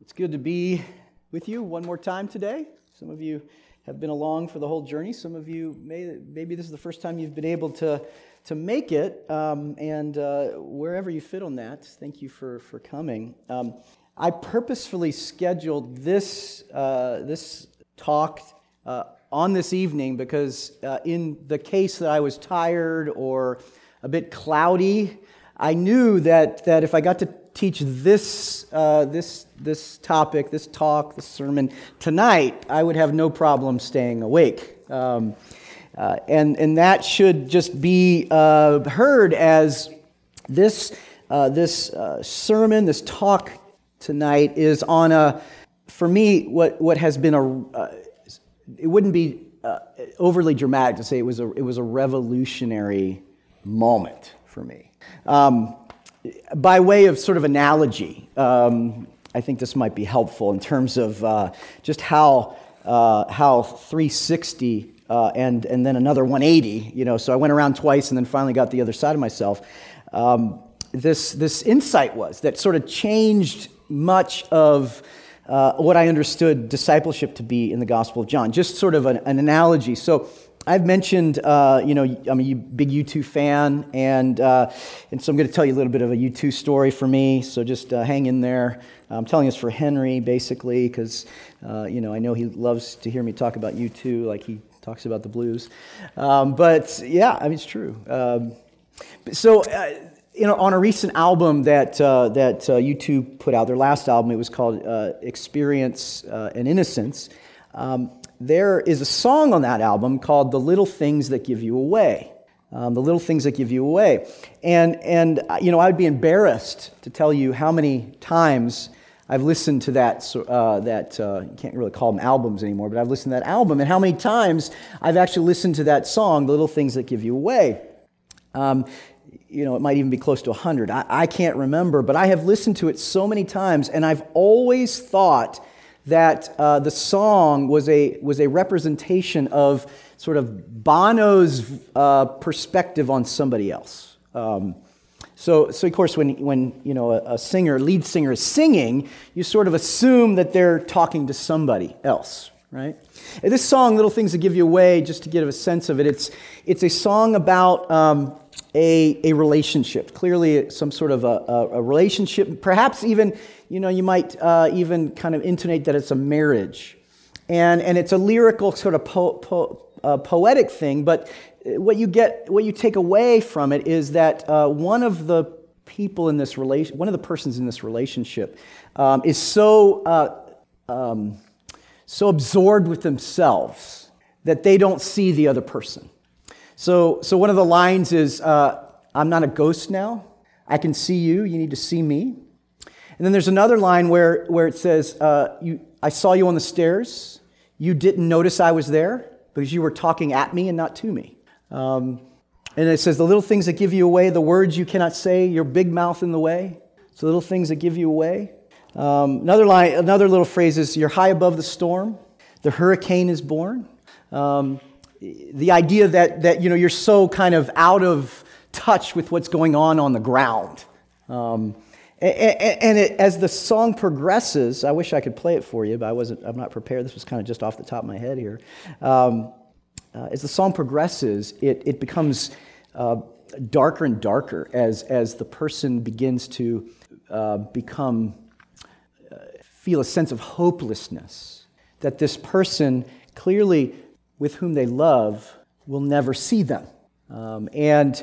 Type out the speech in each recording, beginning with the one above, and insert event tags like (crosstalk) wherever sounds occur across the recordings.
It's good to be with you one more time today. Some of you have been along for the whole journey. Some of you, may, maybe this is the first time you've been able to, to make it. Um, and uh, wherever you fit on that, thank you for, for coming. Um, I purposefully scheduled this, uh, this talk uh, on this evening because, uh, in the case that I was tired or a bit cloudy, I knew that, that if I got to teach this, uh, this, this topic, this talk, this sermon tonight, I would have no problem staying awake. Um, uh, and, and that should just be uh, heard as this, uh, this uh, sermon, this talk tonight is on a, for me, what, what has been a, uh, it wouldn't be overly dramatic to say it was a, it was a revolutionary moment for me. Um, by way of sort of analogy, um, I think this might be helpful in terms of uh, just how, uh, how 360 uh, and, and then another 180, you know, so I went around twice and then finally got the other side of myself. Um, this, this insight was that sort of changed much of uh, what I understood discipleship to be in the Gospel of John. Just sort of an, an analogy. So I've mentioned, uh, you know, I'm a big U2 fan, and, uh, and so I'm going to tell you a little bit of a U2 story for me, so just uh, hang in there. I'm telling this for Henry, basically, because, uh, you know, I know he loves to hear me talk about U2 like he talks about the blues. Um, but, yeah, I mean, it's true. Um, so, uh, you know, on a recent album that, uh, that U2 put out, their last album, it was called Experience and Innocence. Um, there is a song on that album called The Little Things That Give You Away. Um, the little things that give you away. And, and, uh, you know, I would be embarrassed to tell you how many times I've listened to that, uh, that uh, you can't really call them albums anymore, but I've listened to that album, and how many times I've actually listened to that song, The Little Things That Give You Away. Um, you know, it might even be close to 100. I, I can't remember, but I have listened to it so many times, and I've always thought that uh, the song was a, was a representation of sort of Bono's uh, perspective on somebody else. Um, so, so, of course, when, when you know, a, a, singer, lead singer is singing, you sort of assume that they're talking to somebody else, right? And this song, Little Things That Give You Away, just to give a sense of it, it's, it's a song about um, a, a relationship, clearly some sort of a, a, a relationship, perhaps even you know, you might uh, even kind of intonate that it's a marriage. And, and it's a lyrical, sort of po- po- uh, poetic thing, but what you get, what you take away from it is that uh, one of the people in this relation, one of the persons in this relationship, um, is so uh, um, so absorbed with themselves that they don't see the other person. So, so one of the lines is, uh, "I'm not a ghost now. I can see you. You need to see me." And then there's another line where, where it says, uh, you, I saw you on the stairs. You didn't notice I was there because you were talking at me and not to me. Um, and it says, the little things that give you away, the words you cannot say, your big mouth in the way. It's the little things that give you away. Um, another line, another little phrase is, you're high above the storm. The hurricane is born. Um, the idea that, that you know, you're so kind of out of touch with what's going on on the ground. Um, and it, as the song progresses, I wish I could play it for you, but I wasn't, I'm not prepared. This was kind of just off the top of my head here. Um, uh, as the song progresses, it, it becomes uh, darker and darker as, as the person begins to uh, become, uh, feel a sense of hopelessness. That this person, clearly with whom they love, will never see them. Um, and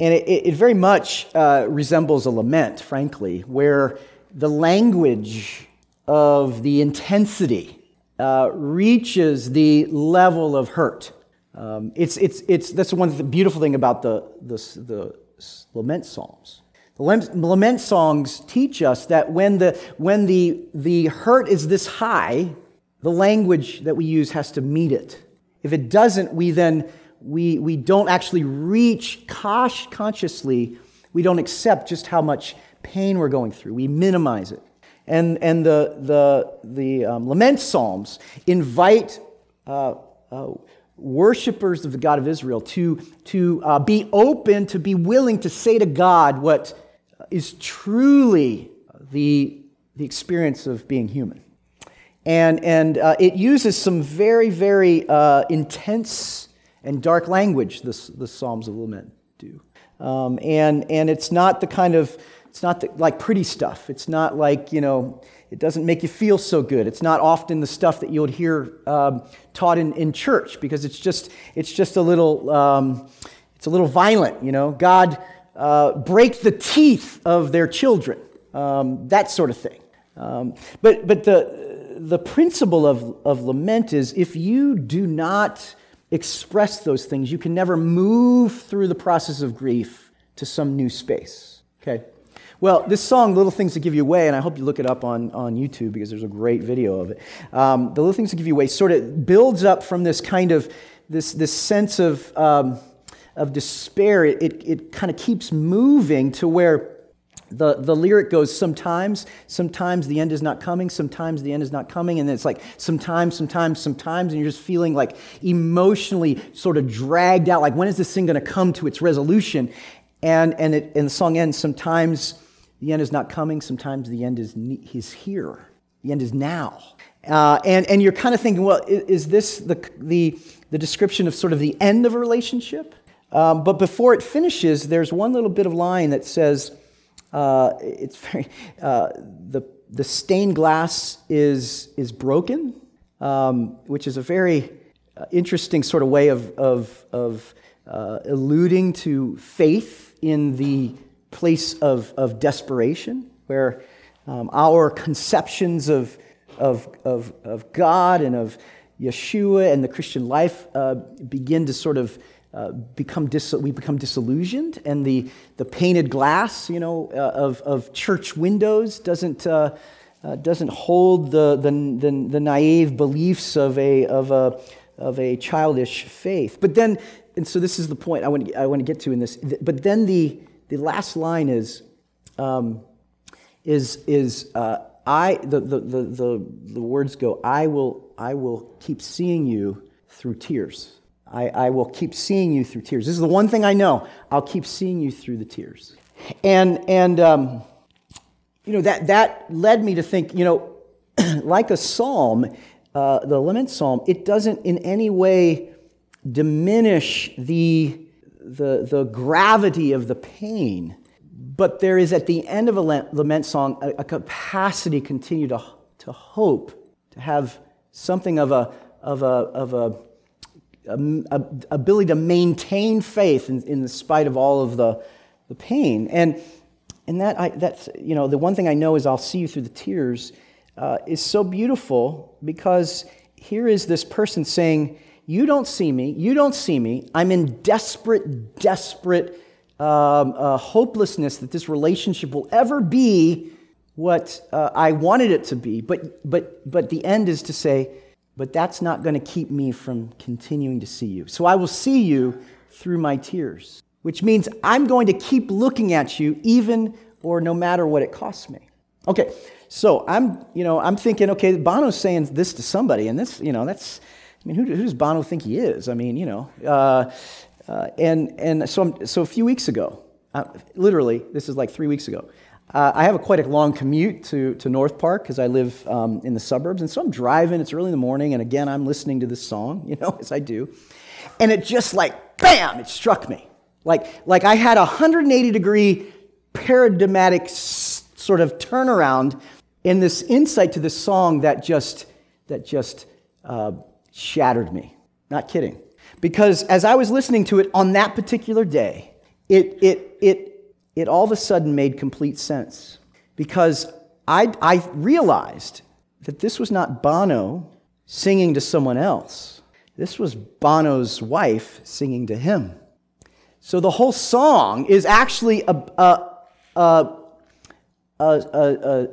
and it, it very much uh, resembles a lament, frankly, where the language of the intensity uh, reaches the level of hurt. Um, it's, it's, it's, that's one the beautiful thing about the, the, the lament psalms. The lament songs teach us that when, the, when the, the hurt is this high, the language that we use has to meet it. If it doesn't, we then we, we don't actually reach consciously, we don't accept just how much pain we're going through. We minimize it. And, and the, the, the um, lament psalms invite uh, uh, worshipers of the God of Israel to, to uh, be open, to be willing to say to God what is truly the, the experience of being human. And, and uh, it uses some very, very uh, intense and dark language, this, the Psalms of Lament do. Um, and, and it's not the kind of, it's not the, like pretty stuff. It's not like, you know, it doesn't make you feel so good. It's not often the stuff that you would hear um, taught in, in church because it's just, it's just a little, um, it's a little violent, you know. God uh, break the teeth of their children, um, that sort of thing. Um, but but the, the principle of, of lament is if you do not express those things, you can never move through the process of grief to some new space. Okay? Well, this song, Little Things That Give You Away, and I hope you look it up on, on YouTube because there's a great video of it. Um, the Little Things That Give You Away sort of builds up from this kind of, this, this sense of, um, of despair. It, it, it kind of keeps moving to where the, the lyric goes sometimes, sometimes the end is not coming, sometimes the end is not coming, and then it's like sometimes, sometimes, sometimes, and you're just feeling like emotionally sort of dragged out. Like, when is this thing going to come to its resolution? And, and, it, and the song ends sometimes the end is not coming, sometimes the end is, is here. The end is now. Uh, and, and you're kind of thinking, well, is, is, this the, the, the description of sort of the end of a relationship? Um, but before it finishes, there's one little bit of line that says, uh, it's very, uh, the, the stained glass is, is broken, um, which is a very uh, interesting sort of way of, of, of uh, alluding to faith in the place of, of desperation, where um, our conceptions of, of, of, of God and of Yeshua and the Christian life uh, begin to sort of uh, become dis- we become disillusioned, and the, the painted glass, you know, uh, of, of church windows doesn't, uh, uh doesn't hold the, the, the, the, naive beliefs of a, of, a, of a childish faith. But then, and so this is the point I want to, I want to get to in this, but then the, the last line is, um, is, is uh, I, the, the, the, the, the words go, I will, I will keep seeing you through tears. I, I will keep seeing you through tears. This is the one thing I know. I'll keep seeing you through the tears. And, and um, you know, that, that led me to think, you know, (clears throat) like a psalm, uh, the lament psalm, it doesn't in any way diminish the the, the gravity of the pain, but there is at the end of a lament song a, a capacity continue to, to hope, to have something of a, of a, of a ability to maintain faith in, in spite of all of the, the pain. And, and that, I, that's, you know, the one thing I know is I'll see you through the tears uh, is so beautiful because here is this person saying, you don't see me. You don't see me. I'm in desperate, desperate um, uh, hopelessness that this relationship will ever be what uh, I wanted it to be. But, but, but the end is to say, but that's not going to keep me from continuing to see you. So I will see you through my tears, which means I'm going to keep looking at you even or no matter what it costs me. Okay, so I'm, you know, I'm thinking, okay, Bono's saying this to somebody, and this, you know, that's I mean, who, who does Bono think he is? I mean, you know. Uh, uh, and and so, I'm, so a few weeks ago, uh, literally, this is like three weeks ago, uh, I have a quite a long commute to, to North Park because I live um, in the suburbs. And so I'm driving, it's early in the morning, and again, I'm listening to this song, (laughs) you know, as I do. And it just like, bam, it struck me. Like, like I had a 180 degree paradigmatic sort of turnaround in this insight to this song that just, that just uh, shattered me. Not kidding. Because as I was listening to it on that particular day, it, it, it, it all of a sudden made complete sense. Because I, I realized that this was not Bono singing to someone else, this was Bono's wife singing to him. So the whole song is actually a, a, a, a, a,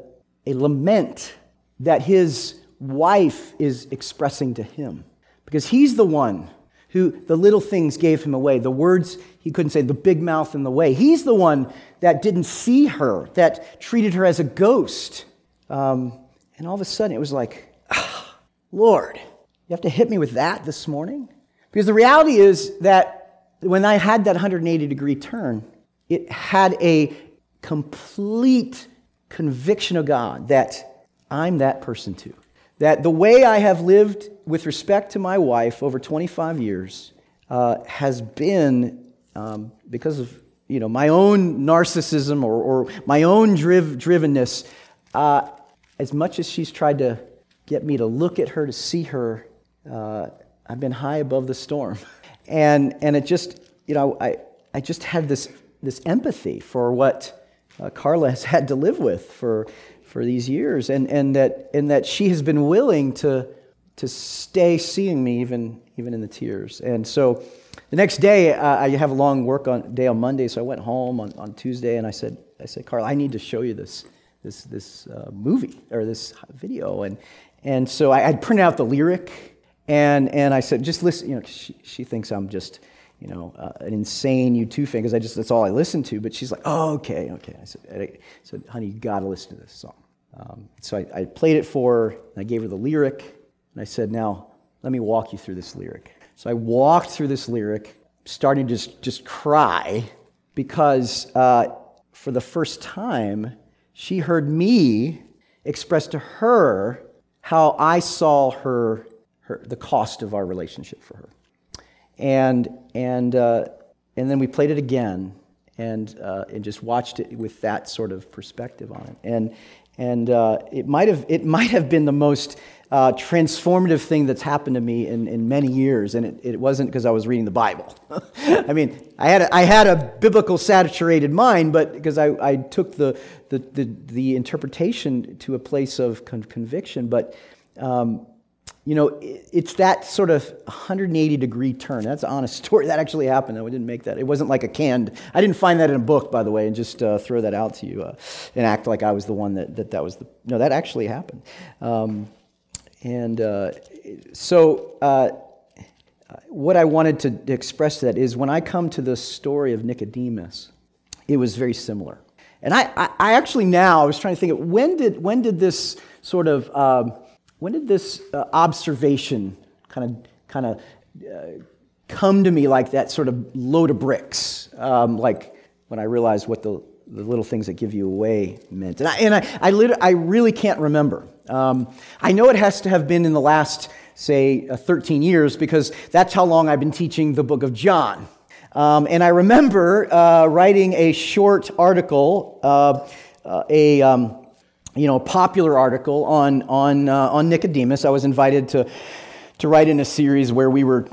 a lament that his wife is expressing to him. Because he's the one who the little things gave him away. The words he couldn't say, the big mouth in the way. He's the one that didn't see her, that treated her as a ghost. Um, and all of a sudden it was like, ah, Lord, you have to hit me with that this morning? Because the reality is that when I had that 180 degree turn, it had a complete conviction of God that I'm that person too. That the way I have lived with respect to my wife over 25 years uh, has been um, because of you know my own narcissism or, or my own driv- drivenness. Uh, as much as she's tried to get me to look at her, to see her, uh, I've been high above the storm. (laughs) And, and it just, you know, I, I just had this, this empathy for what uh, Carla has had to live with for, for these years, and, and, that, and that she has been willing to, to stay seeing me even, even in the tears. And so the next day, uh, I have a long work on, day on Monday, so I went home on, on Tuesday and I said, I said, Carla, I need to show you this, this, this uh, movie or this video. And, and so I, I'd print out the lyric, and, and I said, just listen, you know, she, she thinks I'm just, you know, uh, an insane U2 fan because I just, that's all I listen to. But she's like, oh, okay, okay. I said, I said honey, you got to listen to this song. Um, so I, I played it for her, and I gave her the lyric, and I said, now, let me walk you through this lyric. So I walked through this lyric, starting to just, just cry because uh, for the first time, she heard me express to her how I saw her, her the cost of our relationship for her. And, and, uh, and then we played it again and, uh, and just watched it with that sort of perspective on it. And, and uh, it, might have, it might have been the most uh, transformative thing that's happened to me in, in many years. And it, it wasn't because I was reading the Bible. (laughs) I mean, I had, a, I had a biblical saturated mind, but because I, I took the, the, the, the interpretation to a place of con- conviction. But, um, you know, it's that sort of 180 degree turn. That's an honest (laughs) story. That actually happened. I didn't make that. It wasn't like a canned. I didn't find that in a book, by the way, and just uh, throw that out to you uh, and act like I was the one that that, that was the. No, that actually happened. Um, and uh, so, uh, what I wanted to express to that is when I come to the story of Nicodemus, it was very similar. And I, I, I actually now, I was trying to think of when did, when did this sort of, um, when did this uh, observation kind of, kind of uh, come to me like that sort of load of bricks? Um, like when I realized what the, the little things that give you away meant. And I, and I, I, I really can't remember. Um, I know it has to have been in the last, say, uh, 13 years because that's how long I've been teaching the book of John. Um, and I remember uh, writing a short article, uh, uh a um, you know a popular article on on uh, on Nicodemus. I was invited to to write in a series where we were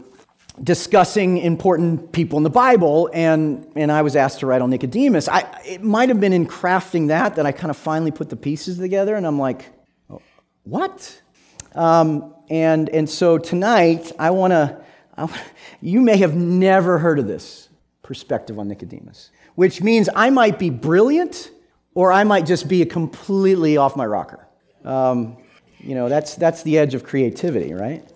discussing important people in the Bible, and, and I was asked to write on Nicodemus. I, it might have been in crafting that that I kind of finally put the pieces together, and I'm like, what? Um, and, and so tonight, I want to, you may have never heard of this perspective on Nicodemus, which means I might be brilliant or I might just be completely off my rocker. Um, you know, that's, that's the edge of creativity, right?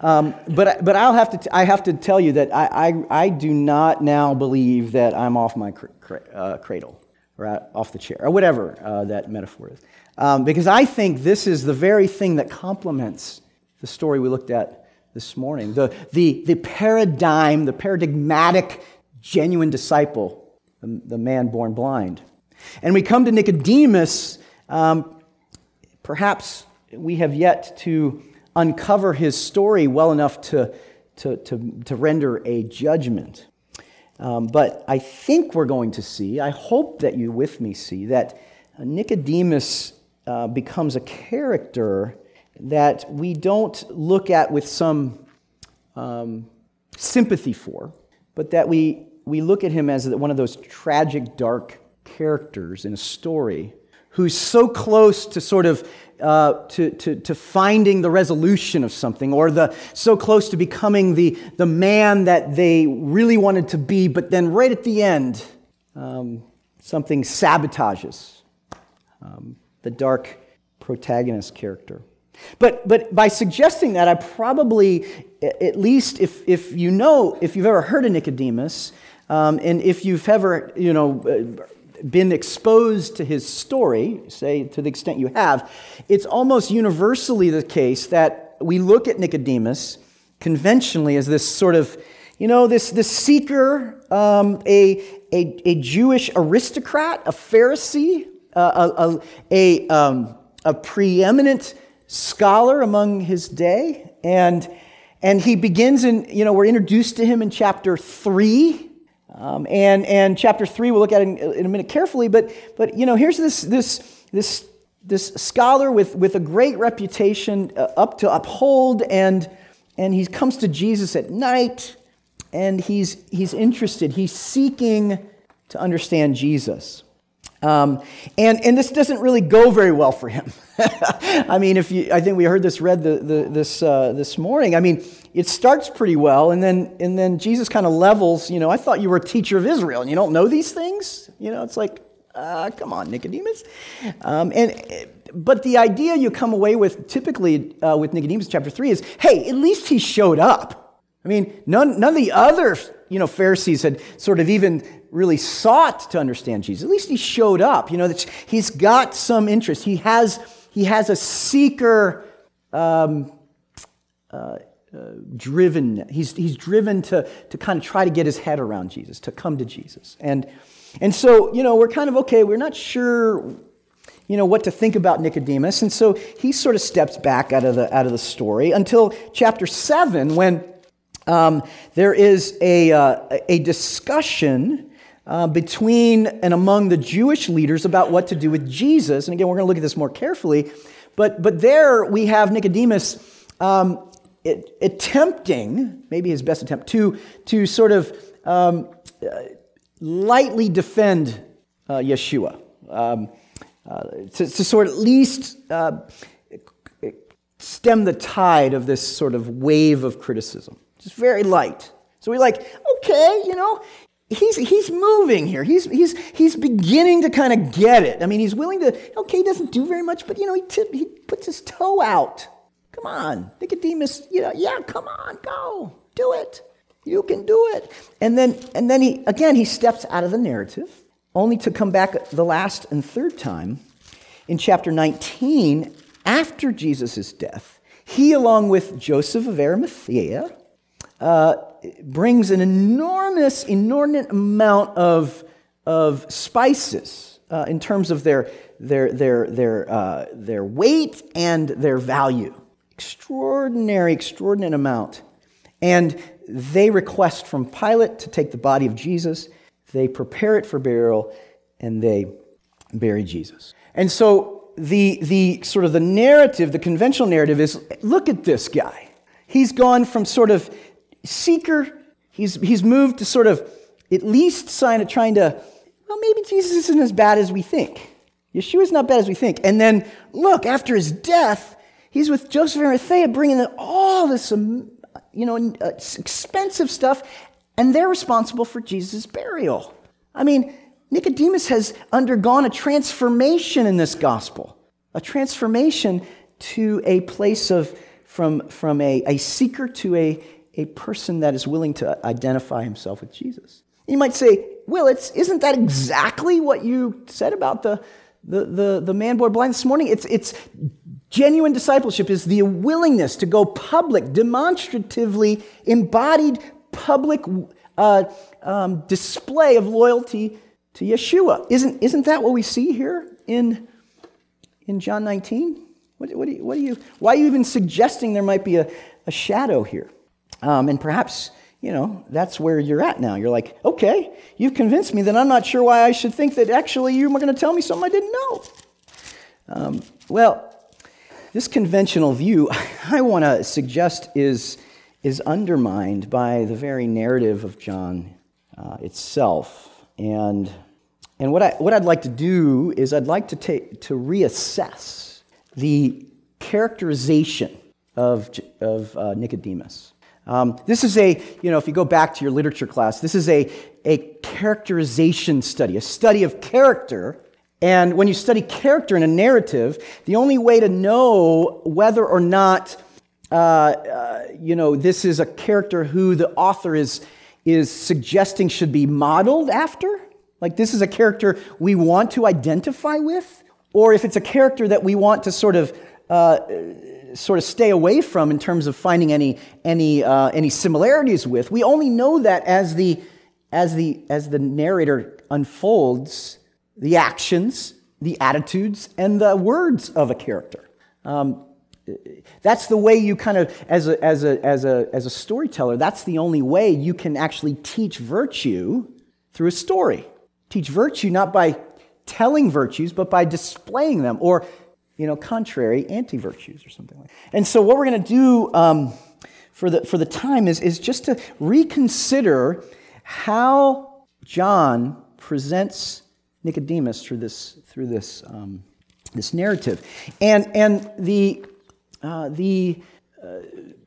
Um, but but I'll have to t- I have to tell you that I, I, I, do not now believe that I'm off my cr- cr- uh, cradle or off the chair or whatever uh, that metaphor is. Um, because I think this is the very thing that complements the story we looked at this morning the, the, the paradigm, the paradigmatic, genuine disciple, the, the man born blind. And we come to Nicodemus, um, perhaps we have yet to uncover his story well enough to, to, to, to render a judgment. Um, but I think we're going to see, I hope that you with me see, that Nicodemus uh, becomes a character that we don't look at with some um, sympathy for, but that we, we look at him as one of those tragic, dark characters in a story who's so close to sort of uh, to, to, to finding the resolution of something or the so close to becoming the, the man that they really wanted to be but then right at the end um, something sabotages um, the dark protagonist character. But, but by suggesting that, I probably, at least if, if you know, if you've ever heard of Nicodemus, um, and if you've ever, you know, uh, been exposed to his story, say to the extent you have, it's almost universally the case that we look at Nicodemus conventionally as this sort of, you know, this, this seeker, um, a, a, a Jewish aristocrat, a Pharisee, a, a, um, a preeminent scholar among his day. And, and he begins in, you know, we're introduced to him in chapter 3. Um, and, and chapter 3, we'll look at in, in, a minute carefully. But, but you know, here's this, this, this, this scholar with, with a great reputation uh, up to uphold. And, and he comes to Jesus at night. And he's, he's interested. He's seeking to understand Jesus. Um, and, and this doesn't really go very well for him. (laughs) I mean, if you, I think we heard this read the, the, this, uh, this morning. I mean, it starts pretty well, and then, and then Jesus kind of levels, you know, I thought you were a teacher of Israel, and you don't know these things? You know, it's like, uh, come on, Nicodemus. Um, and, but the idea you come away with typically uh, with Nicodemus chapter 3 is, hey, at least he showed up. I mean, none, none of the other, you know, Pharisees had sort of even really sought to understand Jesus. At least he showed up. You know, he's got some interest. He has, he has a seeker um, uh, uh, driven. He's, he's driven to, to kind of try to get his head around Jesus, to come to Jesus. And, and so, you know, we're kind of okay, we're not sure you know what to think about nicodemus and so he sort of steps back out of the out of the story until chapter 7 when um, there is a, uh, a discussion uh, between and among the Jewish leaders about what to do with Jesus. And again, we're going to look at this more carefully. But, but there we have Nicodemus um, attempting, maybe his best attempt, to, to sort of um, uh, lightly defend uh, Yeshua. Um, uh, to, to, sort of at least uh, stem the tide of this sort of wave of criticism. Just very light. So we're like, okay, you know, he's, he's moving here. He's, he's, he's beginning to kind of get it. I mean, he's willing to, okay, he doesn't do very much, but, you know, he, he puts his toe out. Come on, Nicodemus, you know, yeah, come on, go, do it. You can do it. And then, and then he, again, he steps out of the narrative, only to come back the last and third time in chapter 19 after Jesus' death. He, along with Joseph of Arimathea, brings an enormous, inordinate amount of, of spices uh, in terms of their, their, their, their, uh, their weight and their value. Extraordinary, extraordinary amount. And they request from Pilate to take the body of Jesus. They prepare it for burial and they bury Jesus. And so the, the sort of the narrative, the conventional narrative is look at this guy. He's gone from sort of seeker. He's, he's moved to sort of at least sign of trying to, well, maybe Jesus isn't as bad as we think. Yeshua's not bad as we think. And then, look, after his death, he's with Joseph and Arimathea bringing in all this, um, you know, uh, expensive stuff, and they're responsible for Jesus' burial. I mean, Nicodemus has undergone a transformation in this gospel, a transformation to a place of, from, from a, a seeker to a, a person that is willing to identify himself with Jesus. You might say, Will, it's, isn't that exactly what you said about the, the, the, the man born blind this morning? It's, it's genuine discipleship is the willingness to go public, demonstratively embodied public uh, um, display of loyalty to Yeshua. Isn't, isn't that what we see here in, in John 19? What, what, do you, what do you, why are you even suggesting there might be a, a shadow here? Um, and perhaps, you know, that's where you're at now. You're like, okay, you've convinced me that I'm not sure why I should think that actually you're going to tell me something I didn't know. Um, well, this conventional view, (laughs) I want to suggest, is, is undermined by the very narrative of John uh, itself. And, and what, I, what I'd like to do is I'd like to, take, to reassess the characterization of, of uh, Nicodemus. Um, this is a, you know, if you go back to your literature class, this is a, a characterization study, a study of character. And when you study character in a narrative, the only way to know whether or not, uh, uh, you know, this is a character who the author is, is suggesting should be modeled after, like this is a character we want to identify with, or if it's a character that we want to sort of uh, sort of stay away from in terms of finding any, any, uh, any similarities with. We only know that as the, as, the, as the narrator unfolds the actions the attitudes and the words of a character. Um, that's the way you kind of, as a, as, a, as, a, as a storyteller, that's the only way you can actually teach virtue through a story. Teach virtue not by telling virtues, but by displaying them, or, you know, contrary anti virtues or something like that. And so, what we're going to do um, for, the, for the time is, is just to reconsider how John presents Nicodemus through this, through this, um, this narrative. And, and the, uh, the uh,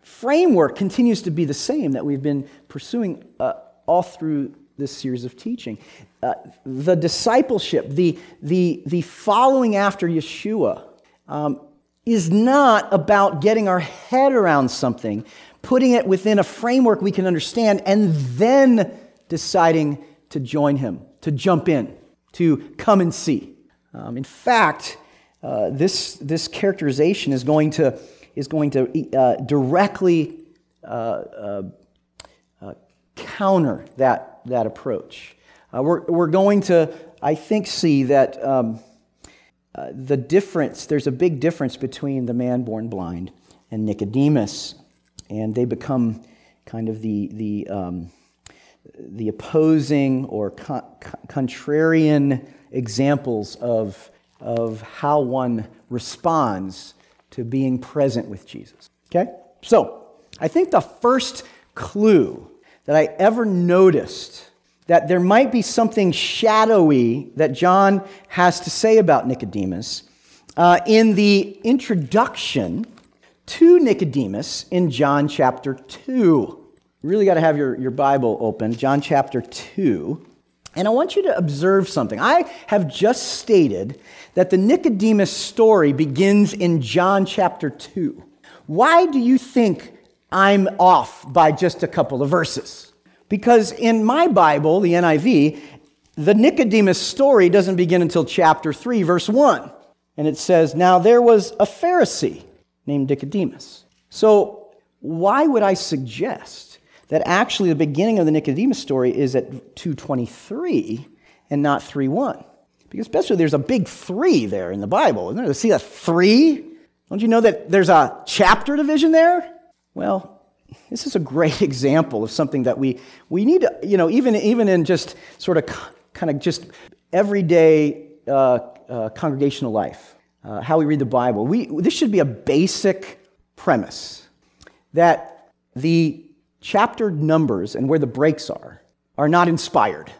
framework continues to be the same that we've been pursuing uh, all through this series of teaching. Uh, the discipleship, the, the, the following after Yeshua, um, is not about getting our head around something, putting it within a framework we can understand, and then deciding to join him, to jump in, to come and see. Um, in fact, uh, this, this characterization is going to, is going to uh, directly uh, uh, uh counter that, that approach. we're, we're going to, I think, see that um, the difference, there's a big difference between the man born blind and Nicodemus, and they become kind of the, the, um, the opposing or con- contrarian examples of of how one responds to being present with Jesus. Okay? So, I think the first clue that I ever noticed that there might be something shadowy that John has to say about Nicodemus uh, in the introduction to Nicodemus in John chapter 2. You really got to have your, your Bible open, John chapter 2. And I want you to observe something. I have just stated that the Nicodemus story begins in John chapter 2. Why do you think I'm off by just a couple of verses? Because in my Bible, the NIV, the Nicodemus story doesn't begin until chapter 3, verse 1. And it says, Now there was a Pharisee named Nicodemus. So, why would I suggest that actually the beginning of the Nicodemus story is at 223 and not 3:1. Because especially there's a big 3 there in the Bible, isn't there? See a 3? Don't you know that there's a chapter division there? Well, this is a great (laughs) example of something that we, we need to, you know, even, even in just sort of kind of just everyday uh, uh, congregational life, uh, how we read the Bible. We, this should be a basic premise that the chapter numbers and where the breaks are are not inspired.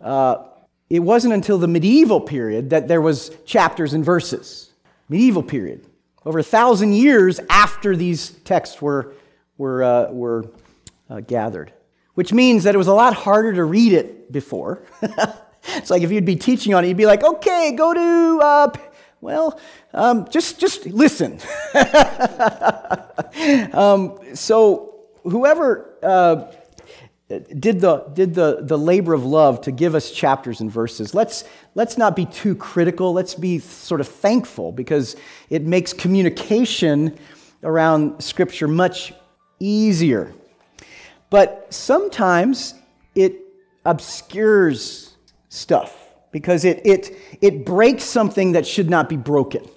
Uh, it wasn't until the medieval period that there was chapters and verses. Medieval period, over a thousand years after these texts were, were, uh, were uh, gathered, which means that it was a lot harder to read it before. (laughs) it's like if you'd be teaching on it, you'd be like, okay, go to, uh, well, um, just, just listen. (laughs) um, so whoever uh, did, the, did the, the labor of love to give us chapters and verses, let's, let's not be too critical. Let's be sort of thankful because it makes communication around Scripture much easier. But sometimes it obscures stuff because it, it, it breaks something that should not be broken.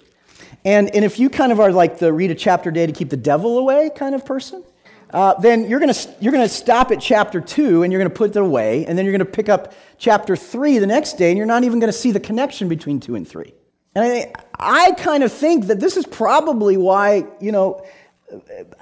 And, and if you kind of are like the read a chapter a day to keep the devil away kind of person, uh, then you're going you're gonna stop at chapter 2 and you're going to put it away, and then you're going to pick up chapter 3 the next day, and you're not even going to see the connection between 2 and 3. And I, I kind of think that this is probably why, you know,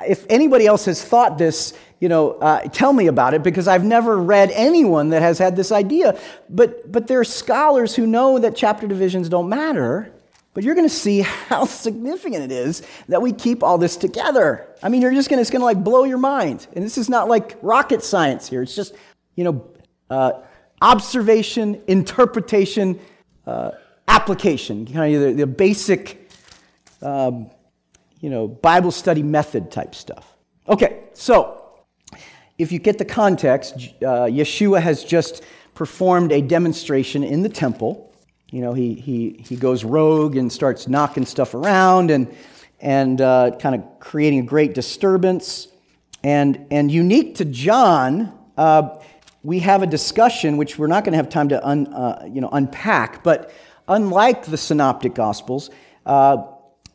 if anybody else has thought this, you know, uh, tell me about it because I've never read anyone that has had this idea. But, but there are scholars who know that chapter divisions don't matter but you're going to see how (laughs) significant it is that we keep all this together. I mean, you're just going to, it's going to like blow your mind. And this is not like rocket science here. It's just, you know, uh, observation, interpretation, uh, application, kind of the, the basic, um, you know, Bible study method type stuff. Okay, so if you get the context, uh, Yeshua has just performed a demonstration in the temple you know, he, he, he goes rogue and starts knocking stuff around and, and uh, kind of creating a great disturbance. And, and unique to John, uh, we have a discussion which we're not going to have time to un, uh, you know, unpack, but unlike the synoptic gospels, uh,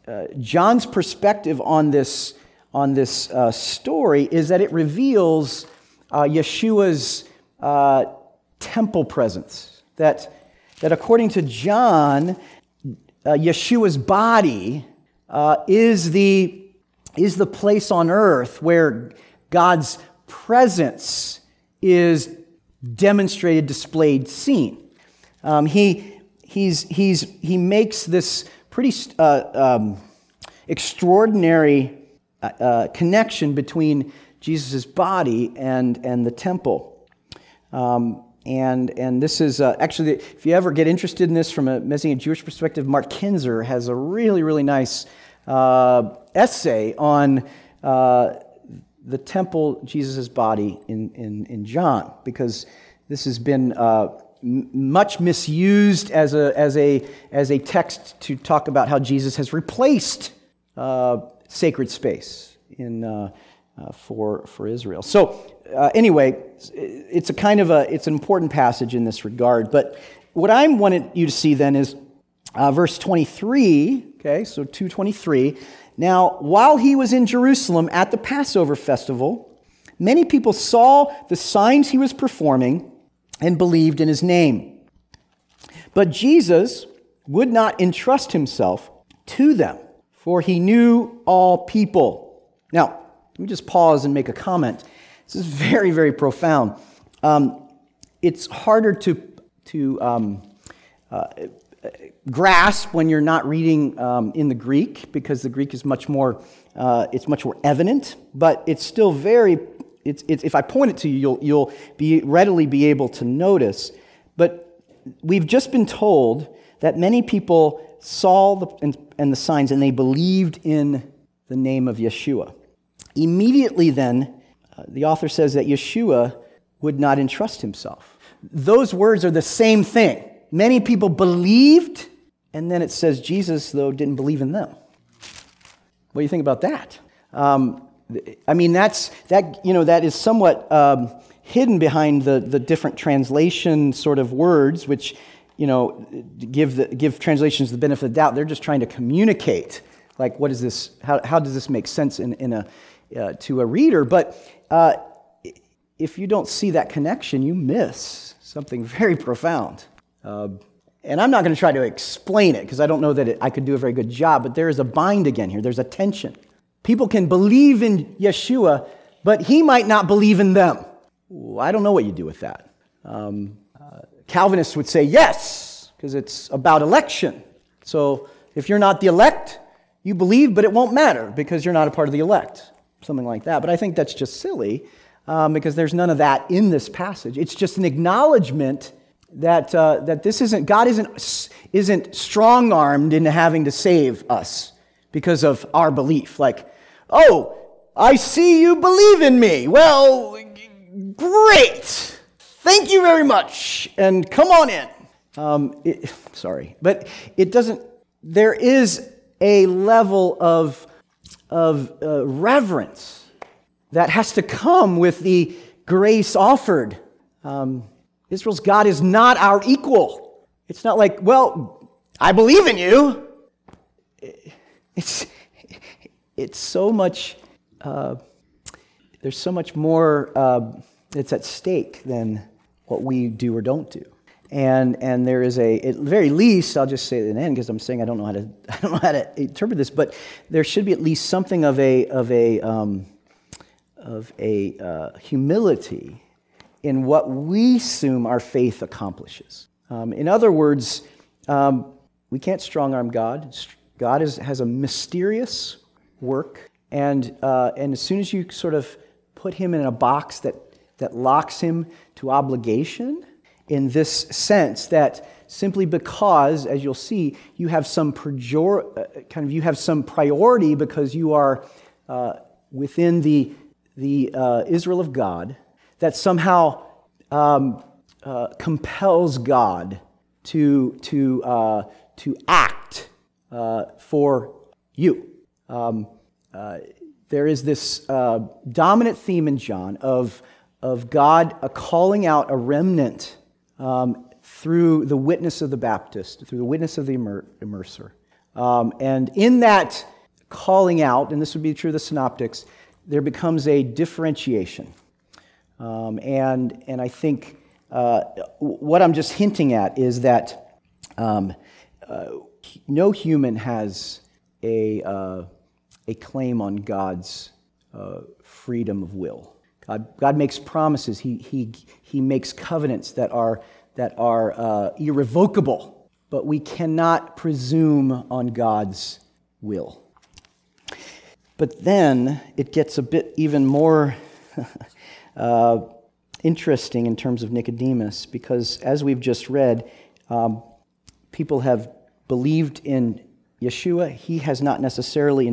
uh, John's perspective on this, on this uh, story is that it reveals uh, Yeshua's uh, temple presence. That, that according to John, Yeshua's body is, the, is the place on earth where God's presence is demonstrated, displayed, seen. Um, he, he's, he's, he makes this pretty uh, um, extraordinary uh, uh, connection between Jesus' body and, and the temple. Um, and, and this is uh, actually, if you ever get interested in this from a Messianic Jewish perspective, Mark Kinzer has a really, really nice uh, essay on uh, the temple, Jesus' body in, in, in John, because this has been uh, much misused as a, as, a, as a text to talk about how Jesus has replaced uh, sacred space in, uh, uh, for, for Israel. So, uh, anyway, it's a kind of a, it's an important passage in this regard. But what I wanted you to see then is uh, verse 23, okay, so 223. Now, while he was in Jerusalem at the Passover festival, many people saw the signs he was performing and believed in his name. But Jesus would not entrust himself to them, for he knew all people. Now, let me just pause and make a comment. This is very, very profound. Um, it's harder to, to um, uh, grasp when you're not reading um, in the Greek because the Greek is much more, uh, it's much more evident, but it's still very, it's, it's, if I point it to you, you'll, you'll be readily be able to notice. But we've just been told that many people saw the, and, and the signs and they believed in the name of Yeshua. Immediately then, uh, the author says that Yeshua would not entrust himself. Those words are the same thing. Many people believed and then it says Jesus, though, didn't believe in them. What do you think about that? Um, I mean, that's, that, you know, that is somewhat um, hidden behind the, the different translation sort of words, which, you know, give, the, give translations the benefit of the doubt. They're just trying to communicate, like, what is this, how, how does this make sense in, in a, uh, to a reader? But uh, if you don't see that connection, you miss something very profound. Uh, and I'm not going to try to explain it because I don't know that it, I could do a very good job, but there is a bind again here. There's a tension. People can believe in Yeshua, but he might not believe in them. I don't know what you do with that. Um, uh, Calvinists would say yes, because it's about election. So if you're not the elect, you believe, but it won't matter because you're not a part of the elect. Something like that. But I think that's just silly um, because there's none of that in this passage. It's just an acknowledgement that, uh, that this isn't, God isn't, isn't strong armed into having to save us because of our belief. Like, oh, I see you believe in me. Well, great. Thank you very much. And come on in. Um, it, sorry, but it doesn't, there is a level of, of uh, reverence that has to come with the grace offered. Um, Israel's God is not our equal. It's not like, well, I believe in you. It's, it's so much, uh, there's so much more uh, that's at stake than what we do or don't do. And, and there is a, at very least, I'll just say it in the end because I'm saying I don't know how to, (laughs) I don't know how to interpret this, but there should be at least something of a, of a, um, of a uh, humility in what we assume our faith accomplishes. Um, in other words, um, we can't strong arm God. God is, has a mysterious work, and, uh, and as soon as you sort of put him in a box that, that locks him to obligation, in this sense that simply because, as you'll see, you have some projor- uh, kind of you have some priority because you are uh, within the, the uh, Israel of God, that somehow um, uh, compels God to, to, uh, to act uh, for you. Um, uh, there is this uh, dominant theme in John of, of God calling out a remnant um, through the witness of the Baptist, through the witness of the immer- immerser. Um, and in that calling out, and this would be true of the synoptics, there becomes a differentiation. Um, and, and I think uh, what I'm just hinting at is that um, uh, no human has a, uh, a claim on God's uh, freedom of will. God, God makes promises, he, he, he makes covenants that are, that are uh, irrevocable, but we cannot presume on God's will. But then it gets a bit even more (laughs) uh, interesting in terms of Nicodemus, because as we've just read, um, people have believed in Yeshua. He has not necessarily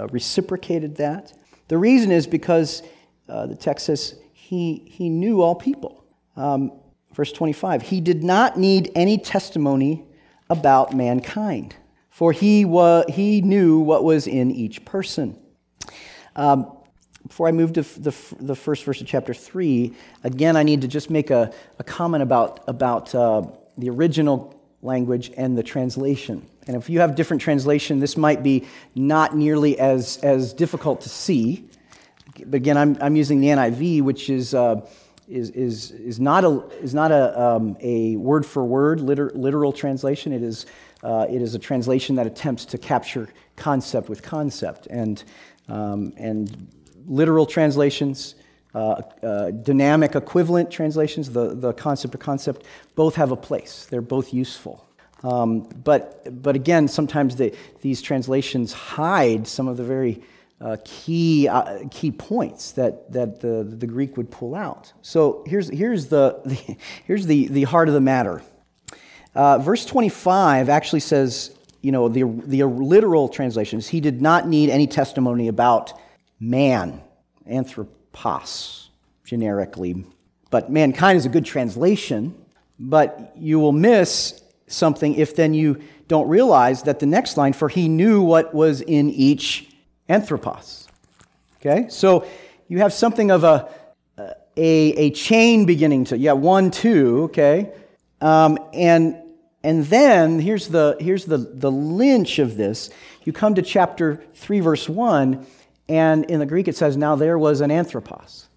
uh, reciprocated that. The reason is because uh, the text says he, he knew all people. Um, verse 25, he did not need any testimony about mankind, for he, wa- he knew what was in each person. Um, before I move to the, the first verse of chapter 3, again, I need to just make a, a comment about, about uh, the original language and the translation. And if you have different translation, this might be not nearly as, as difficult to see. But again, I'm, I'm using the NIV, which is, uh, is, is, is not a, is not a, um, a word for word liter, literal translation. It is, uh, it is a translation that attempts to capture concept with concept. And, um, and literal translations, dynamic equivalent translations, the, the concept or concept, both have a place. They're both useful. Um, but, but again, sometimes these translations hide some of the very uh, key, uh, key points that, that the, the Greek would pull out. So here's, here's, the, the (laughs) here's the, the heart of the matter. Uh, verse 25 actually says, you know, the, the literal translations, he did not need any testimony about man, anthropos, generically. But mankind is a good translation, but you will miss something if then you don't realize that the next line, for he knew what was in each anthropos. Okay? So you have something of a, a, a chain beginning to, yeah, one, two, okay? Um, and, and then here's, the, here's the, the lynch of this. You come to chapter 3, verse 1, and in the Greek it says, Now there was an anthropos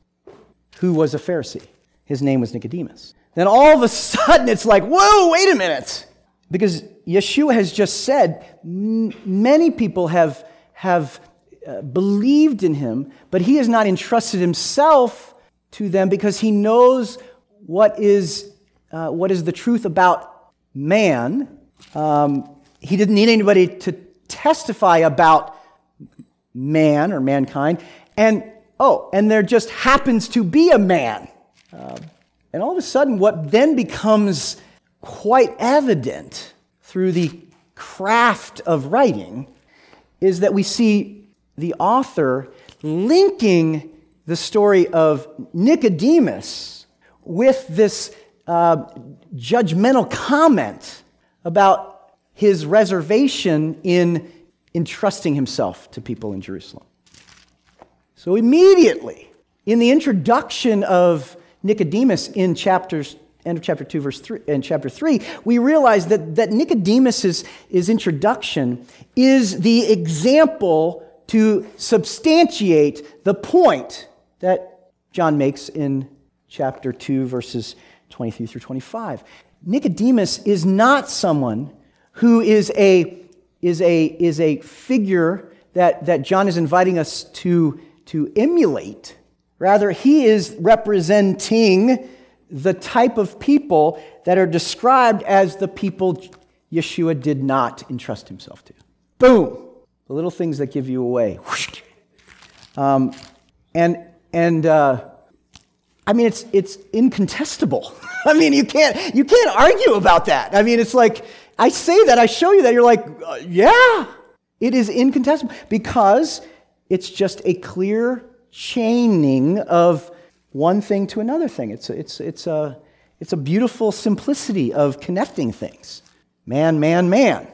who was a Pharisee. His name was Nicodemus. Then all of a sudden it's like, whoa, wait a minute. Because Yeshua has just said, many people have, have uh, believed in him, but he has not entrusted himself to them because he knows what is, uh, what is the truth about man. Um, he didn't need anybody to testify about man or mankind. And oh, and there just happens to be a man. Uh, and all of a sudden, what then becomes quite evident through the craft of writing is that we see the author linking the story of Nicodemus with this uh, judgmental comment about his reservation in entrusting himself to people in Jerusalem. So, immediately, in the introduction of Nicodemus in chapters end of chapter 2 verse 3 and chapter 3 we realize that, that nicodemus's his introduction is the example to substantiate the point that John makes in chapter 2, verses 23 through 25. Nicodemus is not someone who is a, is a, is a figure that, that John is inviting us to, to emulate. Rather, he is representing the type of people that are described as the people Yeshua did not entrust himself to. Boom! the little things that give you away. (laughs) Um, and and uh, I mean, it's it's incontestable. (laughs) I mean, you can't you can't argue about that. I mean, it's like I say that, I show you that, you're like, uh, yeah, it is incontestable because it's just a clear chaining of one thing to another thing. It's it's it's a it's a beautiful simplicity of connecting things. Man, man, man.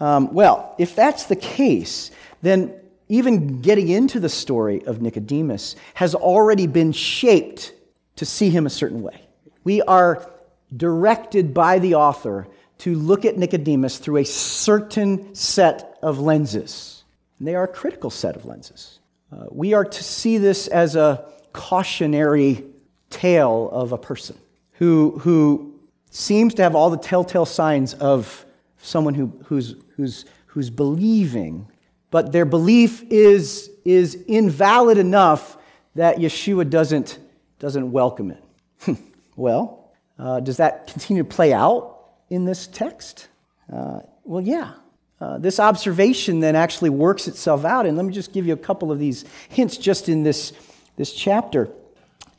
Um, well, if that's the case, then even getting into the story of Nicodemus has already been shaped to see him a certain way. We are directed by the author to look at Nicodemus through a certain set of lenses. And they are a critical set of lenses. Uh, we are to see this as a cautionary tale of a person who, who seems to have all the telltale signs of someone who, who's, who's, who's believing, but their belief is, is invalid enough that Yeshua doesn't, doesn't welcome it. (laughs) well, uh, does that continue to play out in this text? Uh, well, yeah. Uh, this observation then actually works itself out. And let me just give you a couple of these hints just in this, this chapter.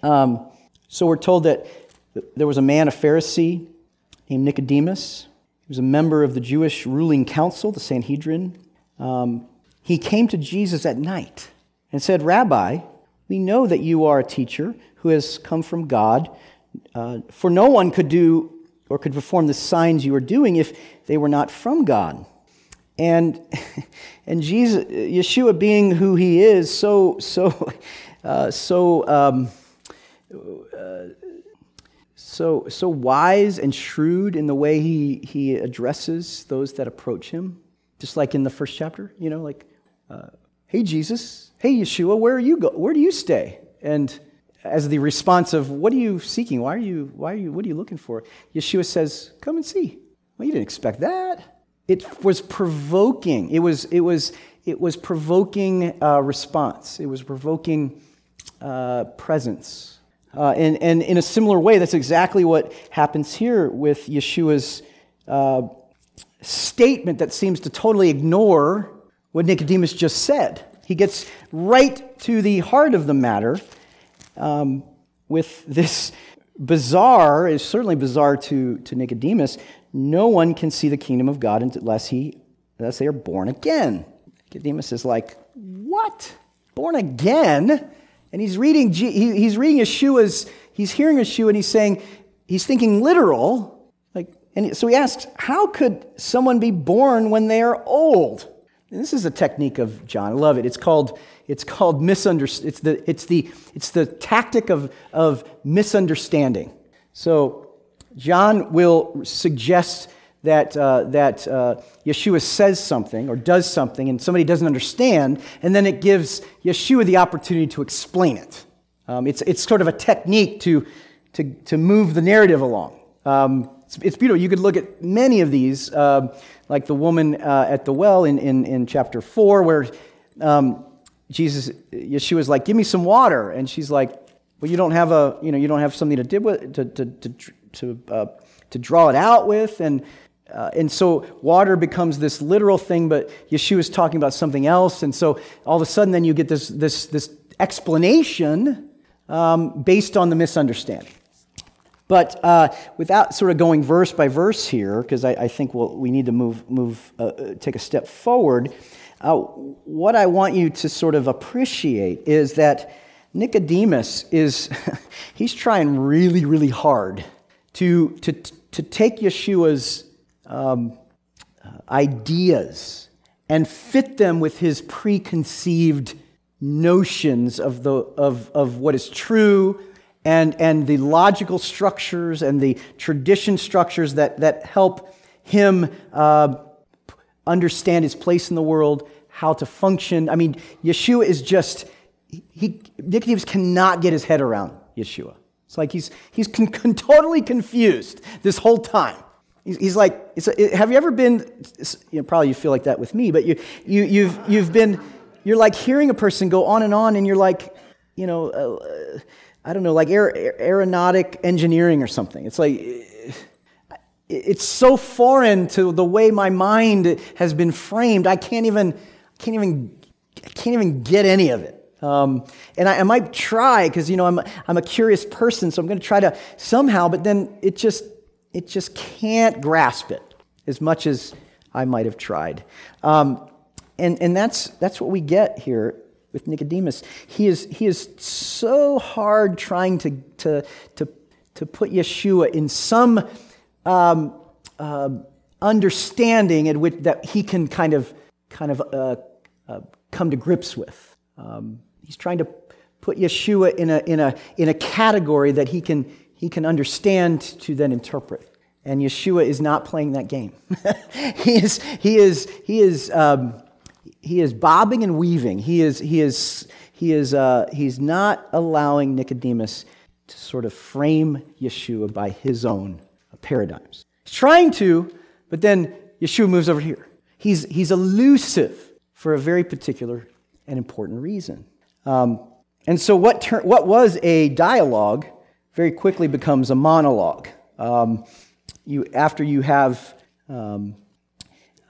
Um, so we're told that there was a man, a Pharisee, named Nicodemus. He was a member of the Jewish ruling council, the Sanhedrin. Um, he came to Jesus at night and said, Rabbi, we know that you are a teacher who has come from God, uh, for no one could do or could perform the signs you are doing if they were not from God. And, (laughs) and Jesus, Yeshua being who he is, so, so, uh, so, um, uh, so, so wise and shrewd in the way he, he addresses those that approach him, just like in the first chapter, you know, like, uh, hey, Jesus, hey, Yeshua, where are you go? Where do you stay? And as the response of, what are you seeking? Why are you, why are you, what are you looking for? Yeshua says, come and see. Well, you didn't expect that. It was provoking. It was, it was, it was provoking uh, response. It was provoking uh, presence. Uh, and, and in a similar way, that's exactly what happens here with Yeshua's uh, statement that seems to totally ignore what Nicodemus just said. He gets right to the heart of the matter um, with this bizarre, is certainly bizarre to, to Nicodemus, no one can see the kingdom of God unless, he, unless they are born again. Nicodemus is like, what? Born again? And he's reading, he's reading Yeshua's, he's hearing Yeshua and he's saying, he's thinking literal. Like, and so he asks, how could someone be born when they are old? And this is a technique of John. I love it. It's called, it's called misunderstanding. It's the, it's, the, it's the tactic of, of misunderstanding. So John will suggest that, uh, that uh, Yeshua says something or does something and somebody doesn't understand, and then it gives Yeshua the opportunity to explain it. Um, it's, it's sort of a technique to, to, to move the narrative along. Um, it's, it's, beautiful. You could look at many of these, uh, like the woman uh, at the well in, in, in chapter 4, where um, Jesus, Yeshua's like, give me some water. And she's like, well, you don't have a, you know, you don't have something to dip with, to, to, to, to, uh, to draw it out with. And, uh, and so water becomes this literal thing, but Yeshua's talking about something else. And so all of a sudden then you get this, this, this explanation um, based on the misunderstanding. But uh, without sort of going verse by verse here, because I, I, think we'll, we need to move, move uh, take a step forward, uh, what I want you to sort of appreciate is that Nicodemus is, (laughs) he's trying really, really hard to, to, to take Yeshua's um, uh, ideas and fit them with his preconceived notions of, the, of, of what is true and, and the logical structures and the tradition structures that, that help him uh, understand his place in the world how to function. I mean, Yeshua is just, he, Nicodemus cannot get his head around Yeshua. It's like he's, he's con- con- totally confused this whole time. He's, like, have you ever been, you know, probably you feel like that with me, but you, you, you've, you've been, you're like hearing a person go on and on, and you're like, you know, uh, I don't know, like aer- aeronautic engineering or something. It's like, it's so foreign to the way my mind has been framed. I can't even, can't even, I can't even get any of it. Um, and I, I, might try because you know I'm, I'm a curious person, so I'm going to try to somehow, but then it just it just can't grasp it as much as I might have tried. Um, and and that's that's what we get here with Nicodemus. He is he is so hard trying to to to to put Yeshua in some um, uh, understanding at which that he can kind of kind of uh, uh, come to grips with. Um, he's trying to put Yeshua in a, in, a, in a category that he can, he can understand to then interpret. And Yeshua is not playing that game. (laughs) he is, he is, he is, um, he is bobbing and weaving. He is, he is, he is, uh, he's not allowing Nicodemus to sort of frame Yeshua by his own paradigms. He's trying to, but then Yeshua moves over here. He's, he's elusive for a very particular and important reason. Um, and so, what, ter- what was a dialogue very quickly becomes a monologue. Um, you, after you have um,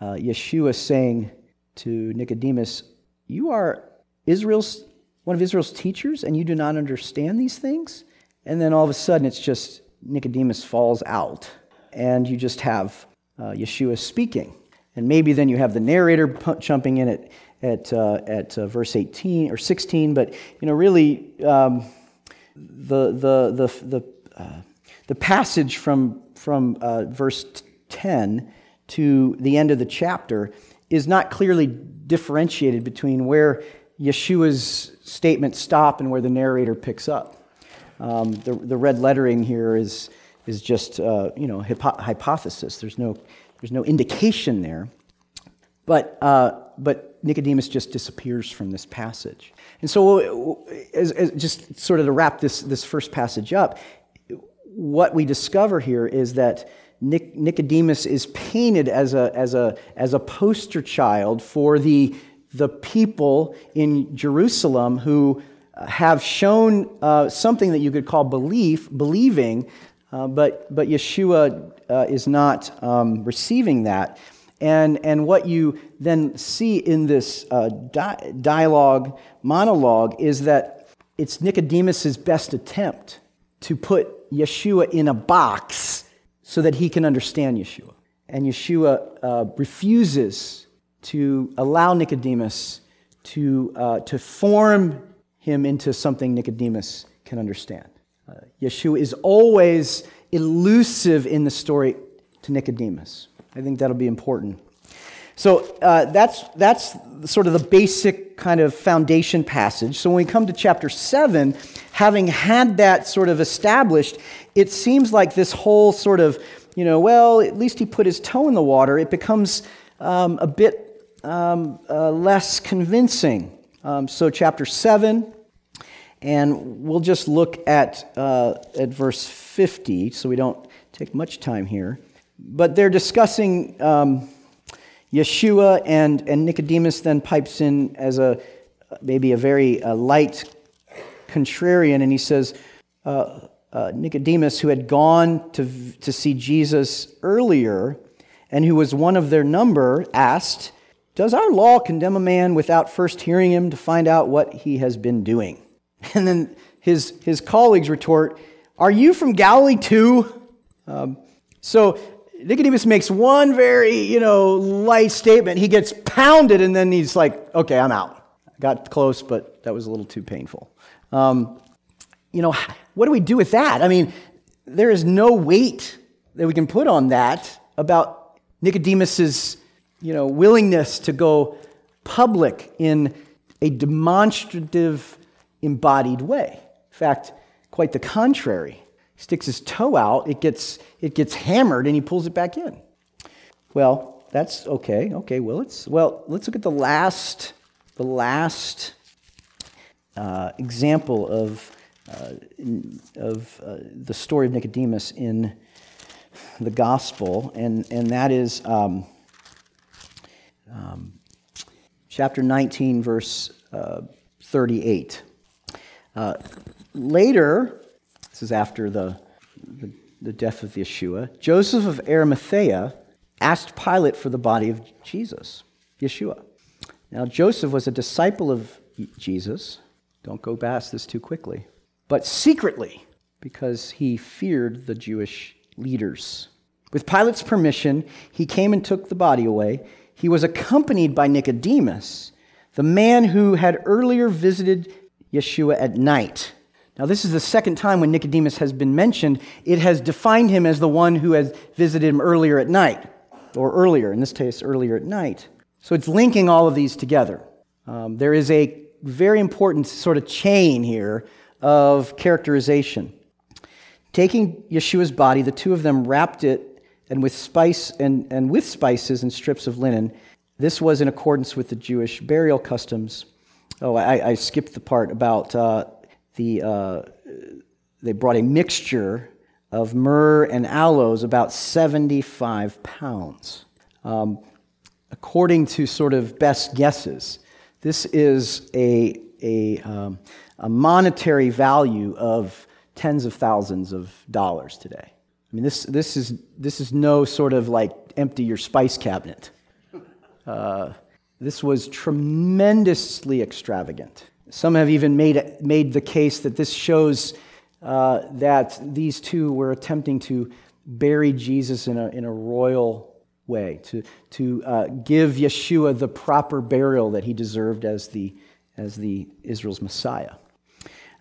uh, Yeshua saying to Nicodemus, You are Israel's, one of Israel's teachers, and you do not understand these things? And then all of a sudden, it's just Nicodemus falls out, and you just have uh, Yeshua speaking. And maybe then you have the narrator jumping in at, at, uh, at uh, verse 18 or 16, but you know, really, um, the, the, the, the, uh, the passage from, from uh, verse 10 to the end of the chapter is not clearly differentiated between where Yeshua's statements stop and where the narrator picks up. Um, the, the red lettering here is, is just uh, you know hypo- hypothesis. There's no, there's no indication there. But, uh, but Nicodemus just disappears from this passage. And so, as, as just sort of to wrap this, this first passage up, what we discover here is that Nicodemus is painted as a, as a, as a poster child for the, the people in Jerusalem who have shown uh, something that you could call belief, believing, uh, but, but Yeshua uh, is not um, receiving that. And, and what you then see in this uh, di- dialogue, monologue, is that it's Nicodemus' best attempt to put Yeshua in a box so that he can understand Yeshua. And Yeshua uh, refuses to allow Nicodemus to, uh, to form him into something Nicodemus can understand. Uh, Yeshua is always elusive in the story to Nicodemus. I think that'll be important. So uh, that's, that's sort of the basic kind of foundation passage. So when we come to chapter 7, having had that sort of established, it seems like this whole sort of, you know, well, at least he put his toe in the water, it becomes um, a bit um, uh, less convincing. Um, so, chapter 7, and we'll just look at, uh, at verse 50, so we don't take much time here. But they're discussing um, Yeshua, and, and Nicodemus then pipes in as a maybe a very uh, light contrarian, and he says, uh, uh, Nicodemus, who had gone to, to see Jesus earlier and who was one of their number, asked, Does our law condemn a man without first hearing him to find out what he has been doing? (laughs) And then his, his colleagues retort, Are you from Galilee too? Um, so Nicodemus makes one very, you know, light statement. He gets pounded, and then he's like, okay, I'm out. I got close, but that was a little too painful. Um, you know, what do we do with that? I mean, there is no weight that we can put on that about Nicodemus's, you know, willingness to go public in a demonstrative, embodied way. In fact, quite the contrary sticks his toe out, it gets, it gets hammered, and he pulls it back in. Well, that's okay. Okay, well, let's, well, let's look at the last, the last uh, example of, uh, of uh, the story of Nicodemus in the gospel, and, and that is um, um, chapter 19, verse uh, 38. Uh, later, this is after the, the, the death of Yeshua. Joseph of Arimathea asked Pilate for the body of Jesus, Yeshua. Now, Joseph was a disciple of Jesus. Don't go past this too quickly. But secretly, because he feared the Jewish leaders. With Pilate's permission, he came and took the body away. He was accompanied by Nicodemus, the man who had earlier visited Yeshua at night. Now, this is the second time when Nicodemus has been mentioned. It has defined him as the one who has visited him earlier at night, or earlier, in this case, earlier at night. So it's linking all of these together. Um, there is a very important sort of chain here of characterization. Taking Yeshua's body, the two of them wrapped it and with spice and, and with spices and strips of linen. This was in accordance with the Jewish burial customs. Oh, I, I skipped the part about uh, the. Uh, they brought a mixture of myrrh and aloes, about 75 pounds. Um, according to sort of best guesses, this is a, a, um, a monetary value of tens of thousands of dollars today. I mean, this, this, is, this is no sort of like empty your spice cabinet. Uh, this was tremendously extravagant. Some have even made, made the case that this shows uh, that these two were attempting to bury Jesus in a, in a royal way, to, to uh, give Yeshua the proper burial that he deserved as the, as the Israel's Messiah.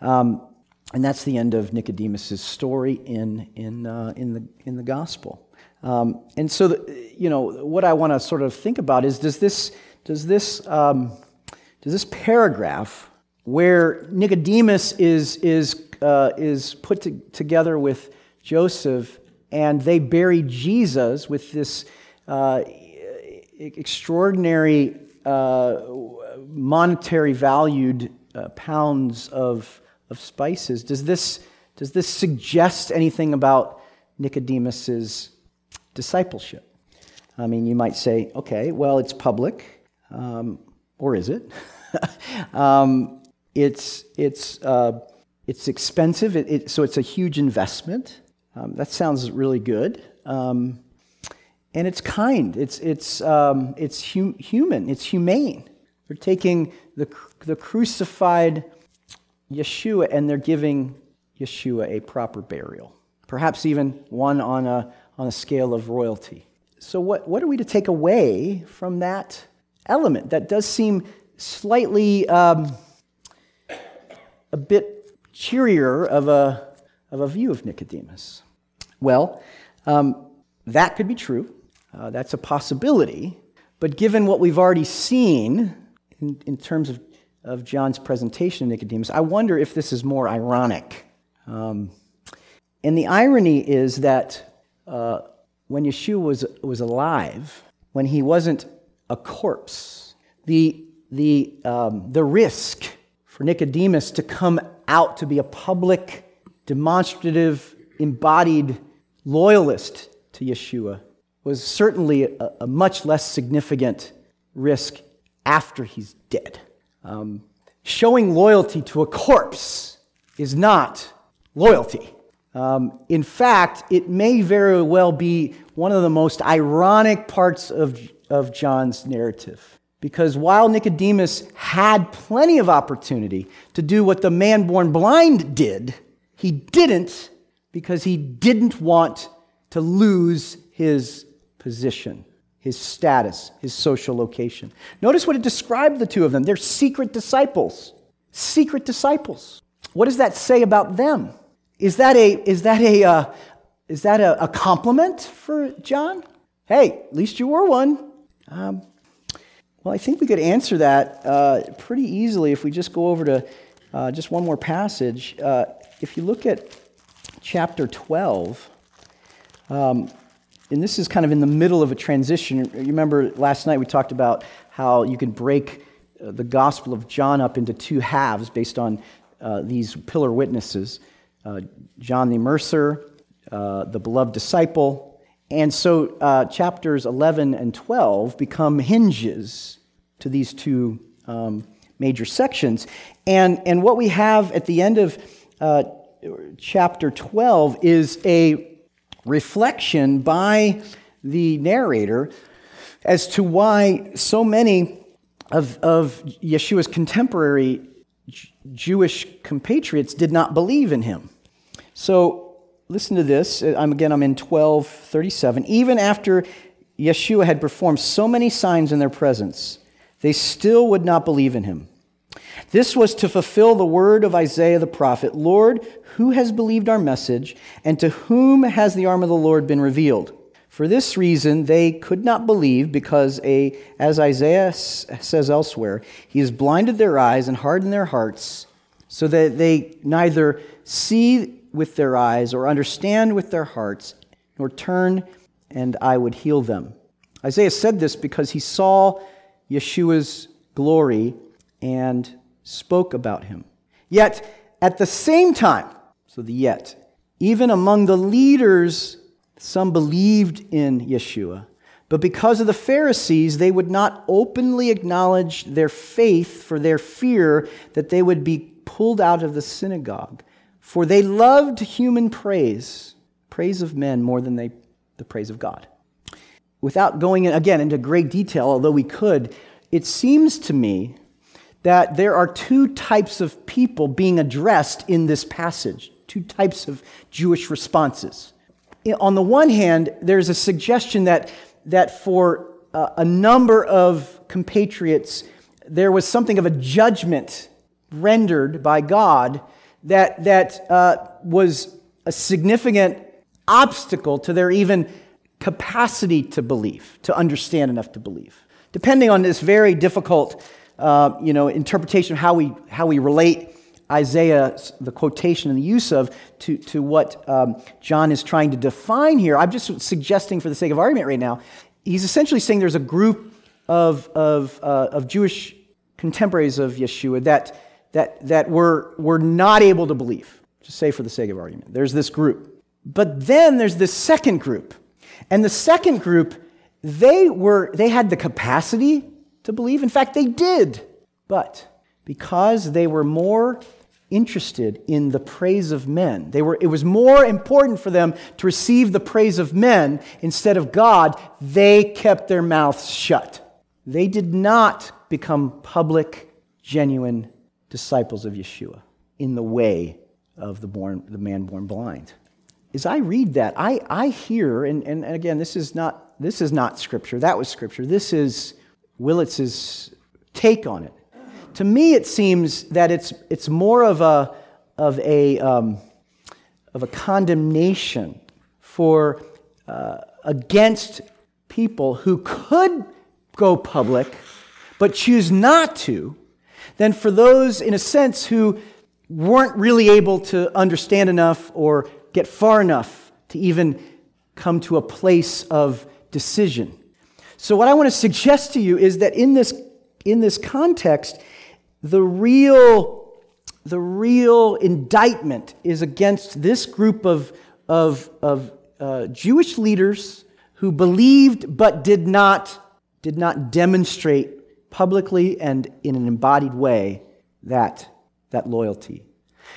Um, and that's the end of Nicodemus' story in, in, uh, in, the, in the gospel. Um, and so, the, you know, what I want to sort of think about is does this, does this, um, does this paragraph where Nicodemus is, is, uh, is put to, together with Joseph and they bury Jesus with this uh, extraordinary uh, monetary valued uh, pounds of, of spices. Does this, does this suggest anything about Nicodemus's discipleship? I mean, you might say, okay, well, it's public, um, or is it? (laughs) um, it's, it's, uh, it's expensive, it, it, so it's a huge investment. Um, that sounds really good. Um, and it's kind, it's, it's, um, it's hum- human, it's humane. They're taking the, the crucified Yeshua and they're giving Yeshua a proper burial, perhaps even one on a, on a scale of royalty. So, what, what are we to take away from that element? That does seem slightly um, a bit cheerier of a, of a view of Nicodemus. Well, um, that could be true. Uh, that's a possibility. But given what we've already seen in, in terms of, of John's presentation of Nicodemus, I wonder if this is more ironic. Um, and the irony is that uh, when Yeshua was, was alive, when he wasn't a corpse, the, the, um, the risk for Nicodemus to come out to be a public, demonstrative, embodied loyalist to Yeshua was certainly a, a much less significant risk after he's dead. Um, showing loyalty to a corpse is not loyalty. Um, in fact, it may very well be one of the most ironic parts of, of John's narrative. Because while Nicodemus had plenty of opportunity to do what the man born blind did, he didn't because he didn't want to lose his position, his status, his social location. Notice what it described the two of them. They're secret disciples. Secret disciples. What does that say about them? Is that a, is that a, uh, is that a, a, compliment for John? Hey, at least you were one. Um, well, I think we could answer that uh, pretty easily if we just go over to uh, just one more passage. Uh, if you look at chapter 12, um, and this is kind of in the middle of a transition. You remember last night we talked about how you can break uh, the Gospel of John up into two halves based on uh, these pillar witnesses uh, John the Immerser, uh, the beloved disciple. And so uh, chapters 11 and 12 become hinges to these two um, major sections. And, and what we have at the end of uh, chapter 12 is a reflection by the narrator as to why so many of, of Yeshua's contemporary Jewish compatriots did not believe in him. So listen to this. Uh, I'm, again, I'm in 1237. Even after Yeshua had performed so many signs in their presence, they still would not believe in him. This was to fulfill the word of Isaiah the prophet Lord, who has believed our message, and to whom has the arm of the Lord been revealed? For this reason, they could not believe, because, a, as Isaiah says elsewhere, He has blinded their eyes and hardened their hearts, so that they neither see with their eyes or understand with their hearts, nor turn, and I would heal them. Isaiah said this because he saw Yeshua's glory and spoke about him. Yet, at the same time, so the yet, even among the leaders, some believed in Yeshua. But because of the Pharisees, they would not openly acknowledge their faith for their fear that they would be pulled out of the synagogue. For they loved human praise, praise of men, more than they, the praise of God. Without going, again, into great detail, although we could, it seems to me that there are two types of people being addressed in this passage, two types of Jewish responses. On the one hand, there's a suggestion that, that for uh, a number of compatriots, there was something of a judgment rendered by God that, that uh, was a significant obstacle to their even capacity to believe, to understand enough to believe. Depending on this very difficult uh, you know, interpretation of how we, how we relate Isaiah, the quotation and the use of, to, to what um, John is trying to define here. I'm just suggesting, for the sake of argument right now, he's essentially saying there's a group of, of, uh, of Jewish contemporaries of Yeshua that, that, that were, were not able to believe. Just say for the sake of argument. There's this group. But then there's this second group. And the second group, they, were, they had the capacity to believe. In fact, they did. But because they were more interested in the praise of men, they were, it was more important for them to receive the praise of men instead of God, they kept their mouths shut. They did not become public, genuine disciples of Yeshua in the way of the, born, the man born blind. As I read that, I, I hear, and, and again, this is, not, this is not scripture, that was scripture. This is Willitts's take on it. To me, it seems that it's, it's more of a, of a, um, of a condemnation for uh, against people who could go public but choose not to than for those, in a sense, who weren't really able to understand enough or get far enough to even come to a place of decision. So, what I want to suggest to you is that in this, in this context, the real, the real indictment is against this group of, of, of uh, Jewish leaders who believed but did not, did not demonstrate publicly and in an embodied way that, that loyalty.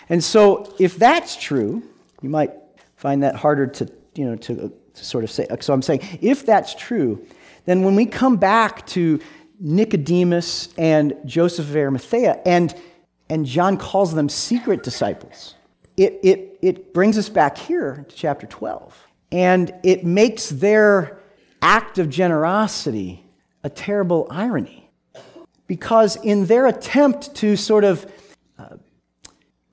And so, if that's true, you might find that harder to, you know, to, to sort of say. So, I'm saying, if that's true, then when we come back to Nicodemus and Joseph of Arimathea, and, and John calls them secret disciples, it, it, it brings us back here to chapter 12. And it makes their act of generosity a terrible irony. Because in their attempt to sort of uh,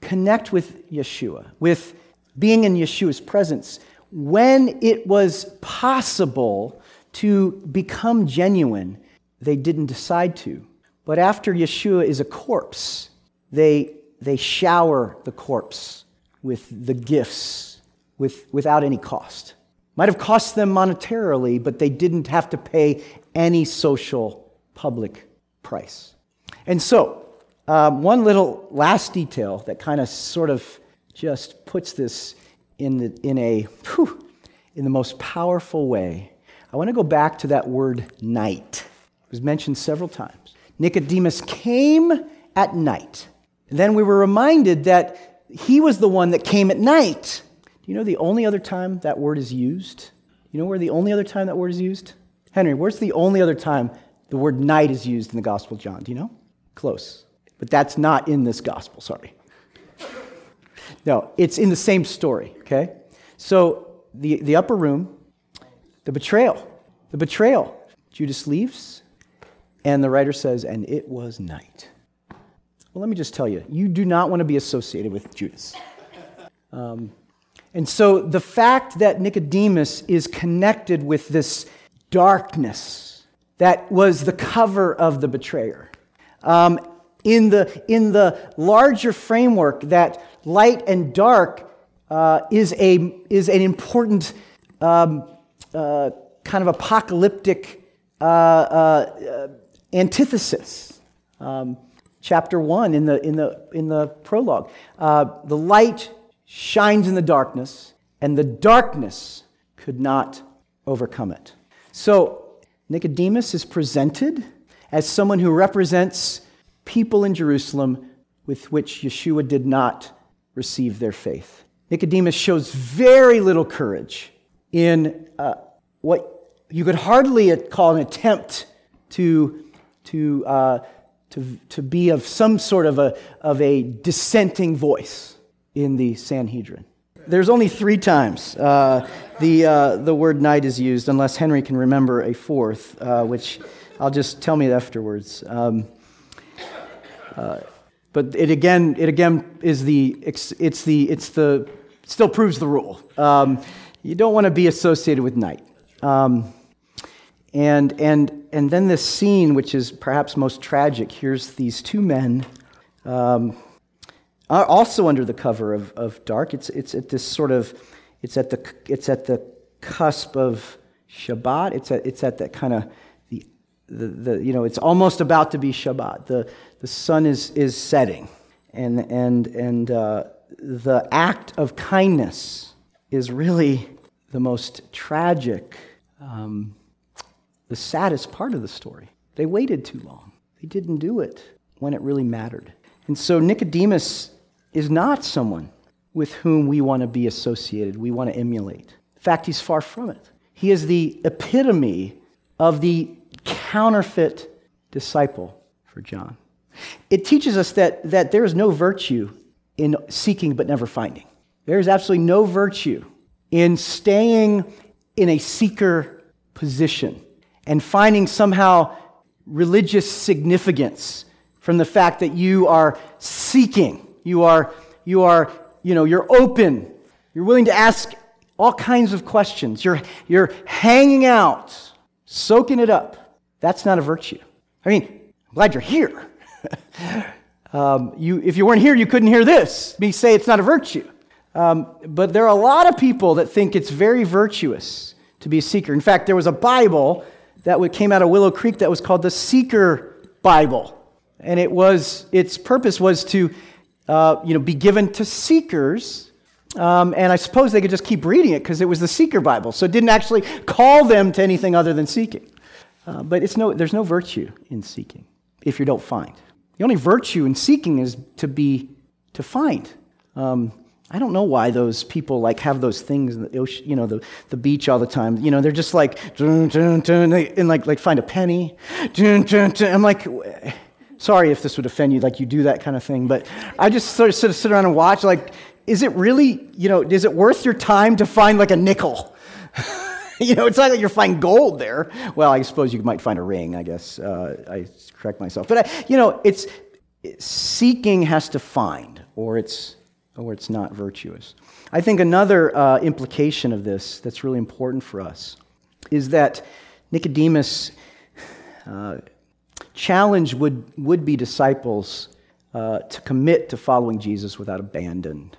connect with Yeshua, with being in Yeshua's presence, when it was possible to become genuine, they didn't decide to. But after Yeshua is a corpse, they, they shower the corpse with the gifts with, without any cost. Might have cost them monetarily, but they didn't have to pay any social public price. And so, um, one little last detail that kind of sort of just puts this in, the, in a whew, in the most powerful way I want to go back to that word night. It was mentioned several times. Nicodemus came at night. Then we were reminded that he was the one that came at night. Do you know the only other time that word is used? You know where the only other time that word is used? Henry, where's the only other time the word night is used in the Gospel of John? Do you know? Close. But that's not in this Gospel, sorry. No, it's in the same story, okay? So the, the upper room, the betrayal. The betrayal. Judas leaves, and the writer says, and it was night. Well, let me just tell you, you do not want to be associated with Judas. Um, and so the fact that Nicodemus is connected with this darkness that was the cover of the betrayer, um, in the, in the larger framework that light and dark uh, is, a, is an important um, uh, kind of apocalyptic uh, uh antithesis. Um, chapter 1 in the, in the, in the prologue. Uh, the light shines in the darkness, and the darkness could not overcome it. So, Nicodemus is presented as someone who represents people in Jerusalem with which Yeshua did not receive their faith. Nicodemus shows very little courage in uh, what you could hardly call an attempt to, to, uh, to, to be of some sort of a, of a dissenting voice in the Sanhedrin. There's only three times uh, the, uh, the word night is used, unless Henry can remember a fourth, uh, which I'll just tell me afterwards. Um, uh, but it again, it again is the, it's, the, it's the, still proves the rule. Um, you don't want to be associated with night. Um, and, and, and then this scene, which is perhaps most tragic, here's these two men, also under the cover of, of dark. It's, it's at this sort of, it's at the, it's at the cusp of Shabbat. It's at, it's at that kind of, the, the, the, you know, it's almost about to be Shabbat. The, the sun is, is setting. And, and, and uh, the act of kindness is really the most tragic um, the saddest part of the story. They waited too long, they didn't do it when it really mattered. And so Nicodemus is not someone with whom we want to be associated, we want to emulate. In fact, he's far from it. He is the epitome of the counterfeit disciple for John. It teaches us that, that there is no virtue in seeking but never finding. There is absolutely no virtue in staying in a seeker position and finding somehow religious significance from the fact that you are seeking, you are, you are, you know, you're open, you're willing to ask all kinds of questions, you're, you're hanging out, soaking it up. That's not a virtue. I mean, I'm glad you're here. (laughs) um, you, if you weren't here, you couldn't hear this. Me say it's not a virtue. Um, but there are a lot of people that think it's very virtuous to be a seeker. In fact, there was a Bible that came out of Willow Creek that was called the Seeker Bible. And it was, its purpose was to uh, you know, be given to seekers. Um, and I suppose they could just keep reading it because it was the Seeker Bible. So it didn't actually call them to anything other than seeking. Uh, but it's no, there's no virtue in seeking if you don't find. The only virtue in seeking is to be, to find. Um, I don't know why those people like have those things in the ocean, you know, the, the beach all the time. You know, they're just like, dun, dun, dun, and like, like find a penny. I'm like, sorry if this would offend you, like you do that kind of thing, but I just sort of, sit around and watch, like, is it really, you know, is it worth your time to find like a nickel? (laughs) you know, it's not like you're finding gold there. Well, I suppose you might find a ring, I guess. Uh, I correct myself. But, I, you know, it's seeking has to find, or it's or it's not virtuous. I think another uh, implication of this that's really important for us is that Nicodemus uh, challenged would, would be disciples uh, to commit to following Jesus without abandon.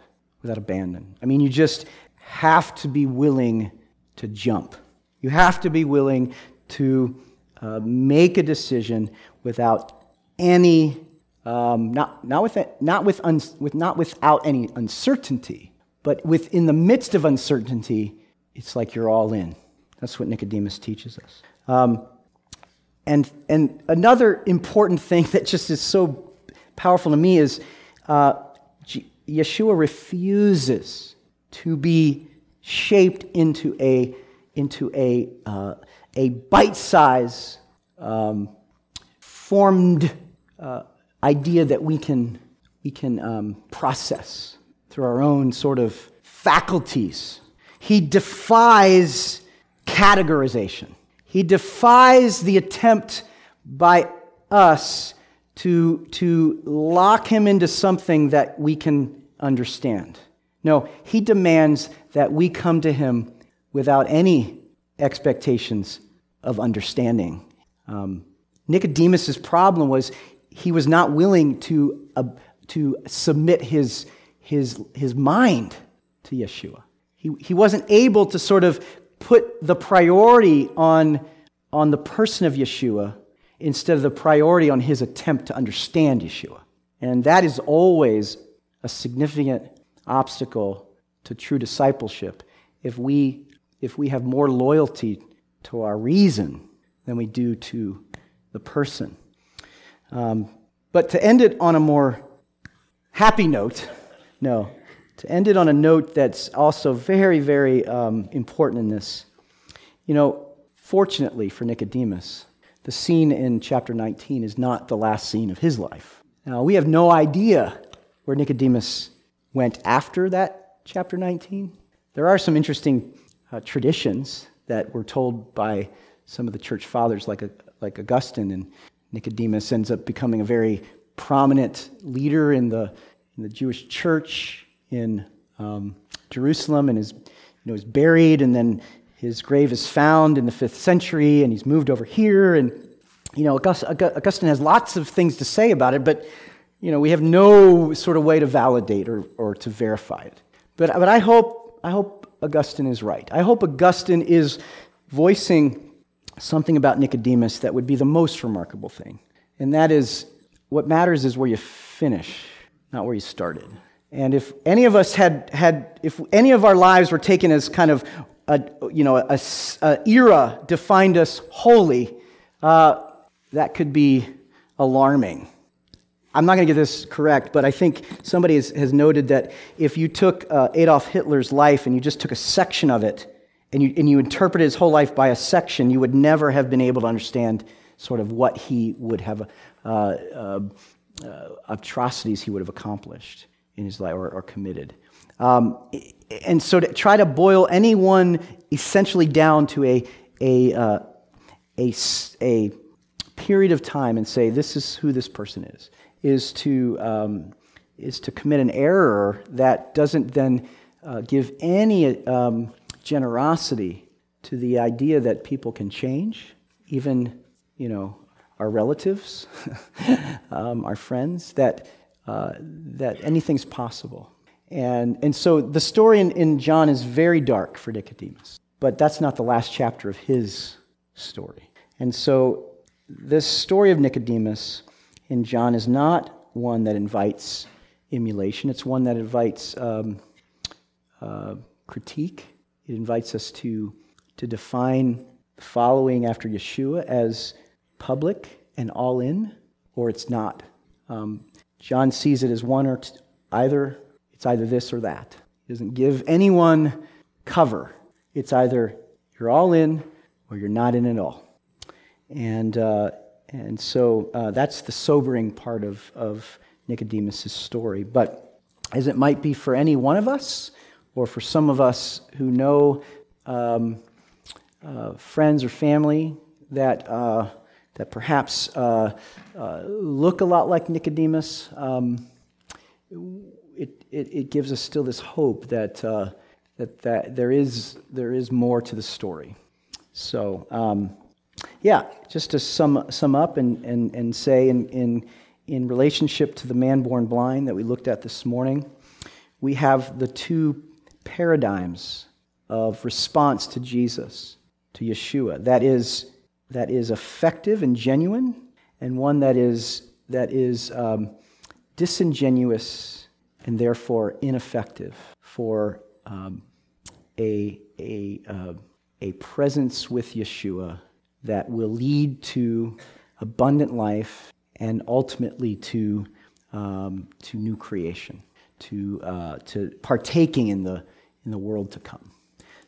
Without abandon. I mean, you just have to be willing to jump. You have to be willing to uh, make a decision without any um, not, not, with, not, with, un, with, not without any uncertainty, but within the midst of uncertainty, it's like you're all in. That's what Nicodemus teaches us. Um, and, and another important thing (laughs) that just is so powerful to me is uh, Yeshua refuses to be shaped into a, into a, uh, a bite size, um, formed uh, idea that we can, we can um, process through our own sort of faculties. He defies categorization. He defies the attempt by us to, to lock him into something that we can understand. No, he demands that we come to him without any expectations of understanding. Um, Nicodemus' problem was he was not willing to, uh, to submit his, his, his mind to Yeshua. He, he wasn't able to sort of put the priority on, on the person of Yeshua instead of the priority on his attempt to understand Yeshua. And that is always a significant obstacle to true discipleship if we, if we have more loyalty to our reason than we do to the person. Um, but to end it on a more happy note, no, to end it on a note that's also very, very um, important in this. You know, fortunately for Nicodemus, the scene in chapter 19 is not the last scene of his life. Now, we have no idea where Nicodemus went after that chapter 19. There are some interesting uh, traditions that were told by some of the church fathers, like, like Augustine, and Nicodemus ends up becoming a very prominent leader in the, in the Jewish church in um, Jerusalem and is, you know, is buried, and then his grave is found in the fifth century, and he's moved over here. And, you know, Augustine has lots of things to say about it, but, you know, we have no sort of way to validate or, or to verify it. But, but I, hope, I hope Augustine is right. I hope Augustine is voicing something about Nicodemus that would be the most remarkable thing. And that is what matters is where you finish, not where you started. And if any of us had, had if any of our lives were taken as kind of a, you know, a, a era defined us wholly, uh, that could be alarming. I'm not going to get this correct, but I think somebody has, has noted that if you took uh, Adolf Hitler's life and you just took a section of it and you, and you interpreted his whole life by a section, you would never have been able to understand sort of what he would have, uh, uh, uh atrocities he would have accomplished in his life or, or committed. Um, and so to try to boil anyone essentially down to a, a, uh, a, a period of time and say, this is who this person is, is to, um, is to commit an error that doesn't then uh, give any um, generosity to the idea that people can change, even, you know, our relatives, (laughs) um, our friends, that, uh, that anything's possible. And, and so the story in, in John is very dark for Nicodemus, but that's not the last chapter of his story. And so this story of Nicodemus in John is not one that invites emulation, it's one that invites um, uh, critique. It invites us to, to define following after Yeshua as public and all in, or it's not. Um, John sees it as one or either it's either this or that. He doesn't give anyone cover. It's either you're all in or you're not in at all. And, uh, and so uh, that's the sobering part of, of Nicodemus' story. But as it might be for any one of us, or for some of us who know um, uh, friends or family that, uh, that perhaps uh, uh, look a lot like Nicodemus, um, it, it, it, gives us still this hope that, uh, that, that there, is, there is more to the story. So, um, yeah, just to sum, sum up and, and, and say in, in, in relationship to the man born blind that we looked at this morning, we have the two paradigms of response to Jesus, to Yeshua, that is, that is effective and genuine, and one that is, that is um, disingenuous and therefore ineffective for um, a, a, uh, a presence with Yeshua that will lead to abundant life and ultimately to, um, to new creation, to, uh, to partaking in the, in the world to come.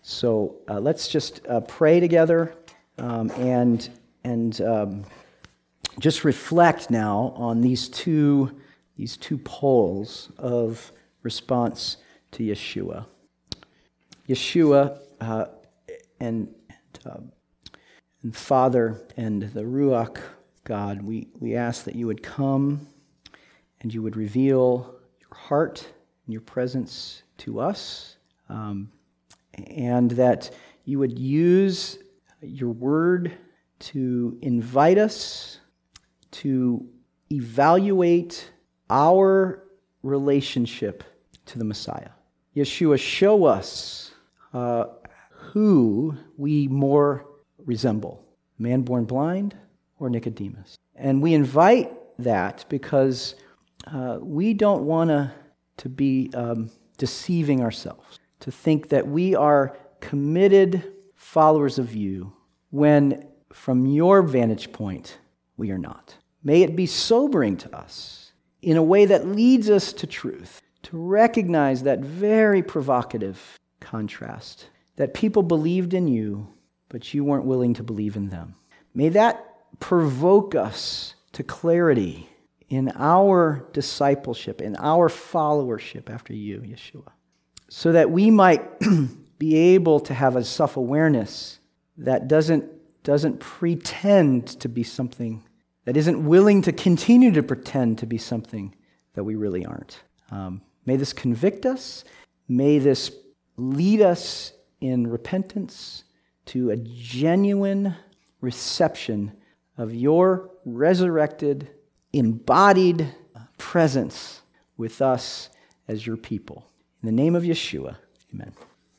So uh, let's just uh, pray together um, and, and um, just reflect now on these two these two poles of response to Yeshua. Yeshua uh, and, uh, and Father and the Ruach God, we, we ask that you would come and you would reveal your heart and your presence to us, um, and that you would use your word to invite us to evaluate our relationship to the Messiah. Yeshua, show us uh, who we more resemble man born blind or Nicodemus. And we invite that because uh, we don't want to be um, deceiving ourselves, to think that we are committed followers of you when, from your vantage point, we are not. May it be sobering to us in a way that leads us to truth, to recognize that very provocative contrast that people believed in you, but you weren't willing to believe in them. May that provoke us to clarity in our discipleship, in our followership after you, Yeshua, so that we might (clears throat) be able to have a self awareness that doesn't, doesn't pretend to be something, that isn't willing to continue to pretend to be something that we really aren't. Um, may this convict us. May this lead us in repentance to a genuine reception of your resurrected, embodied presence with us as your people. In the name of Yeshua, amen.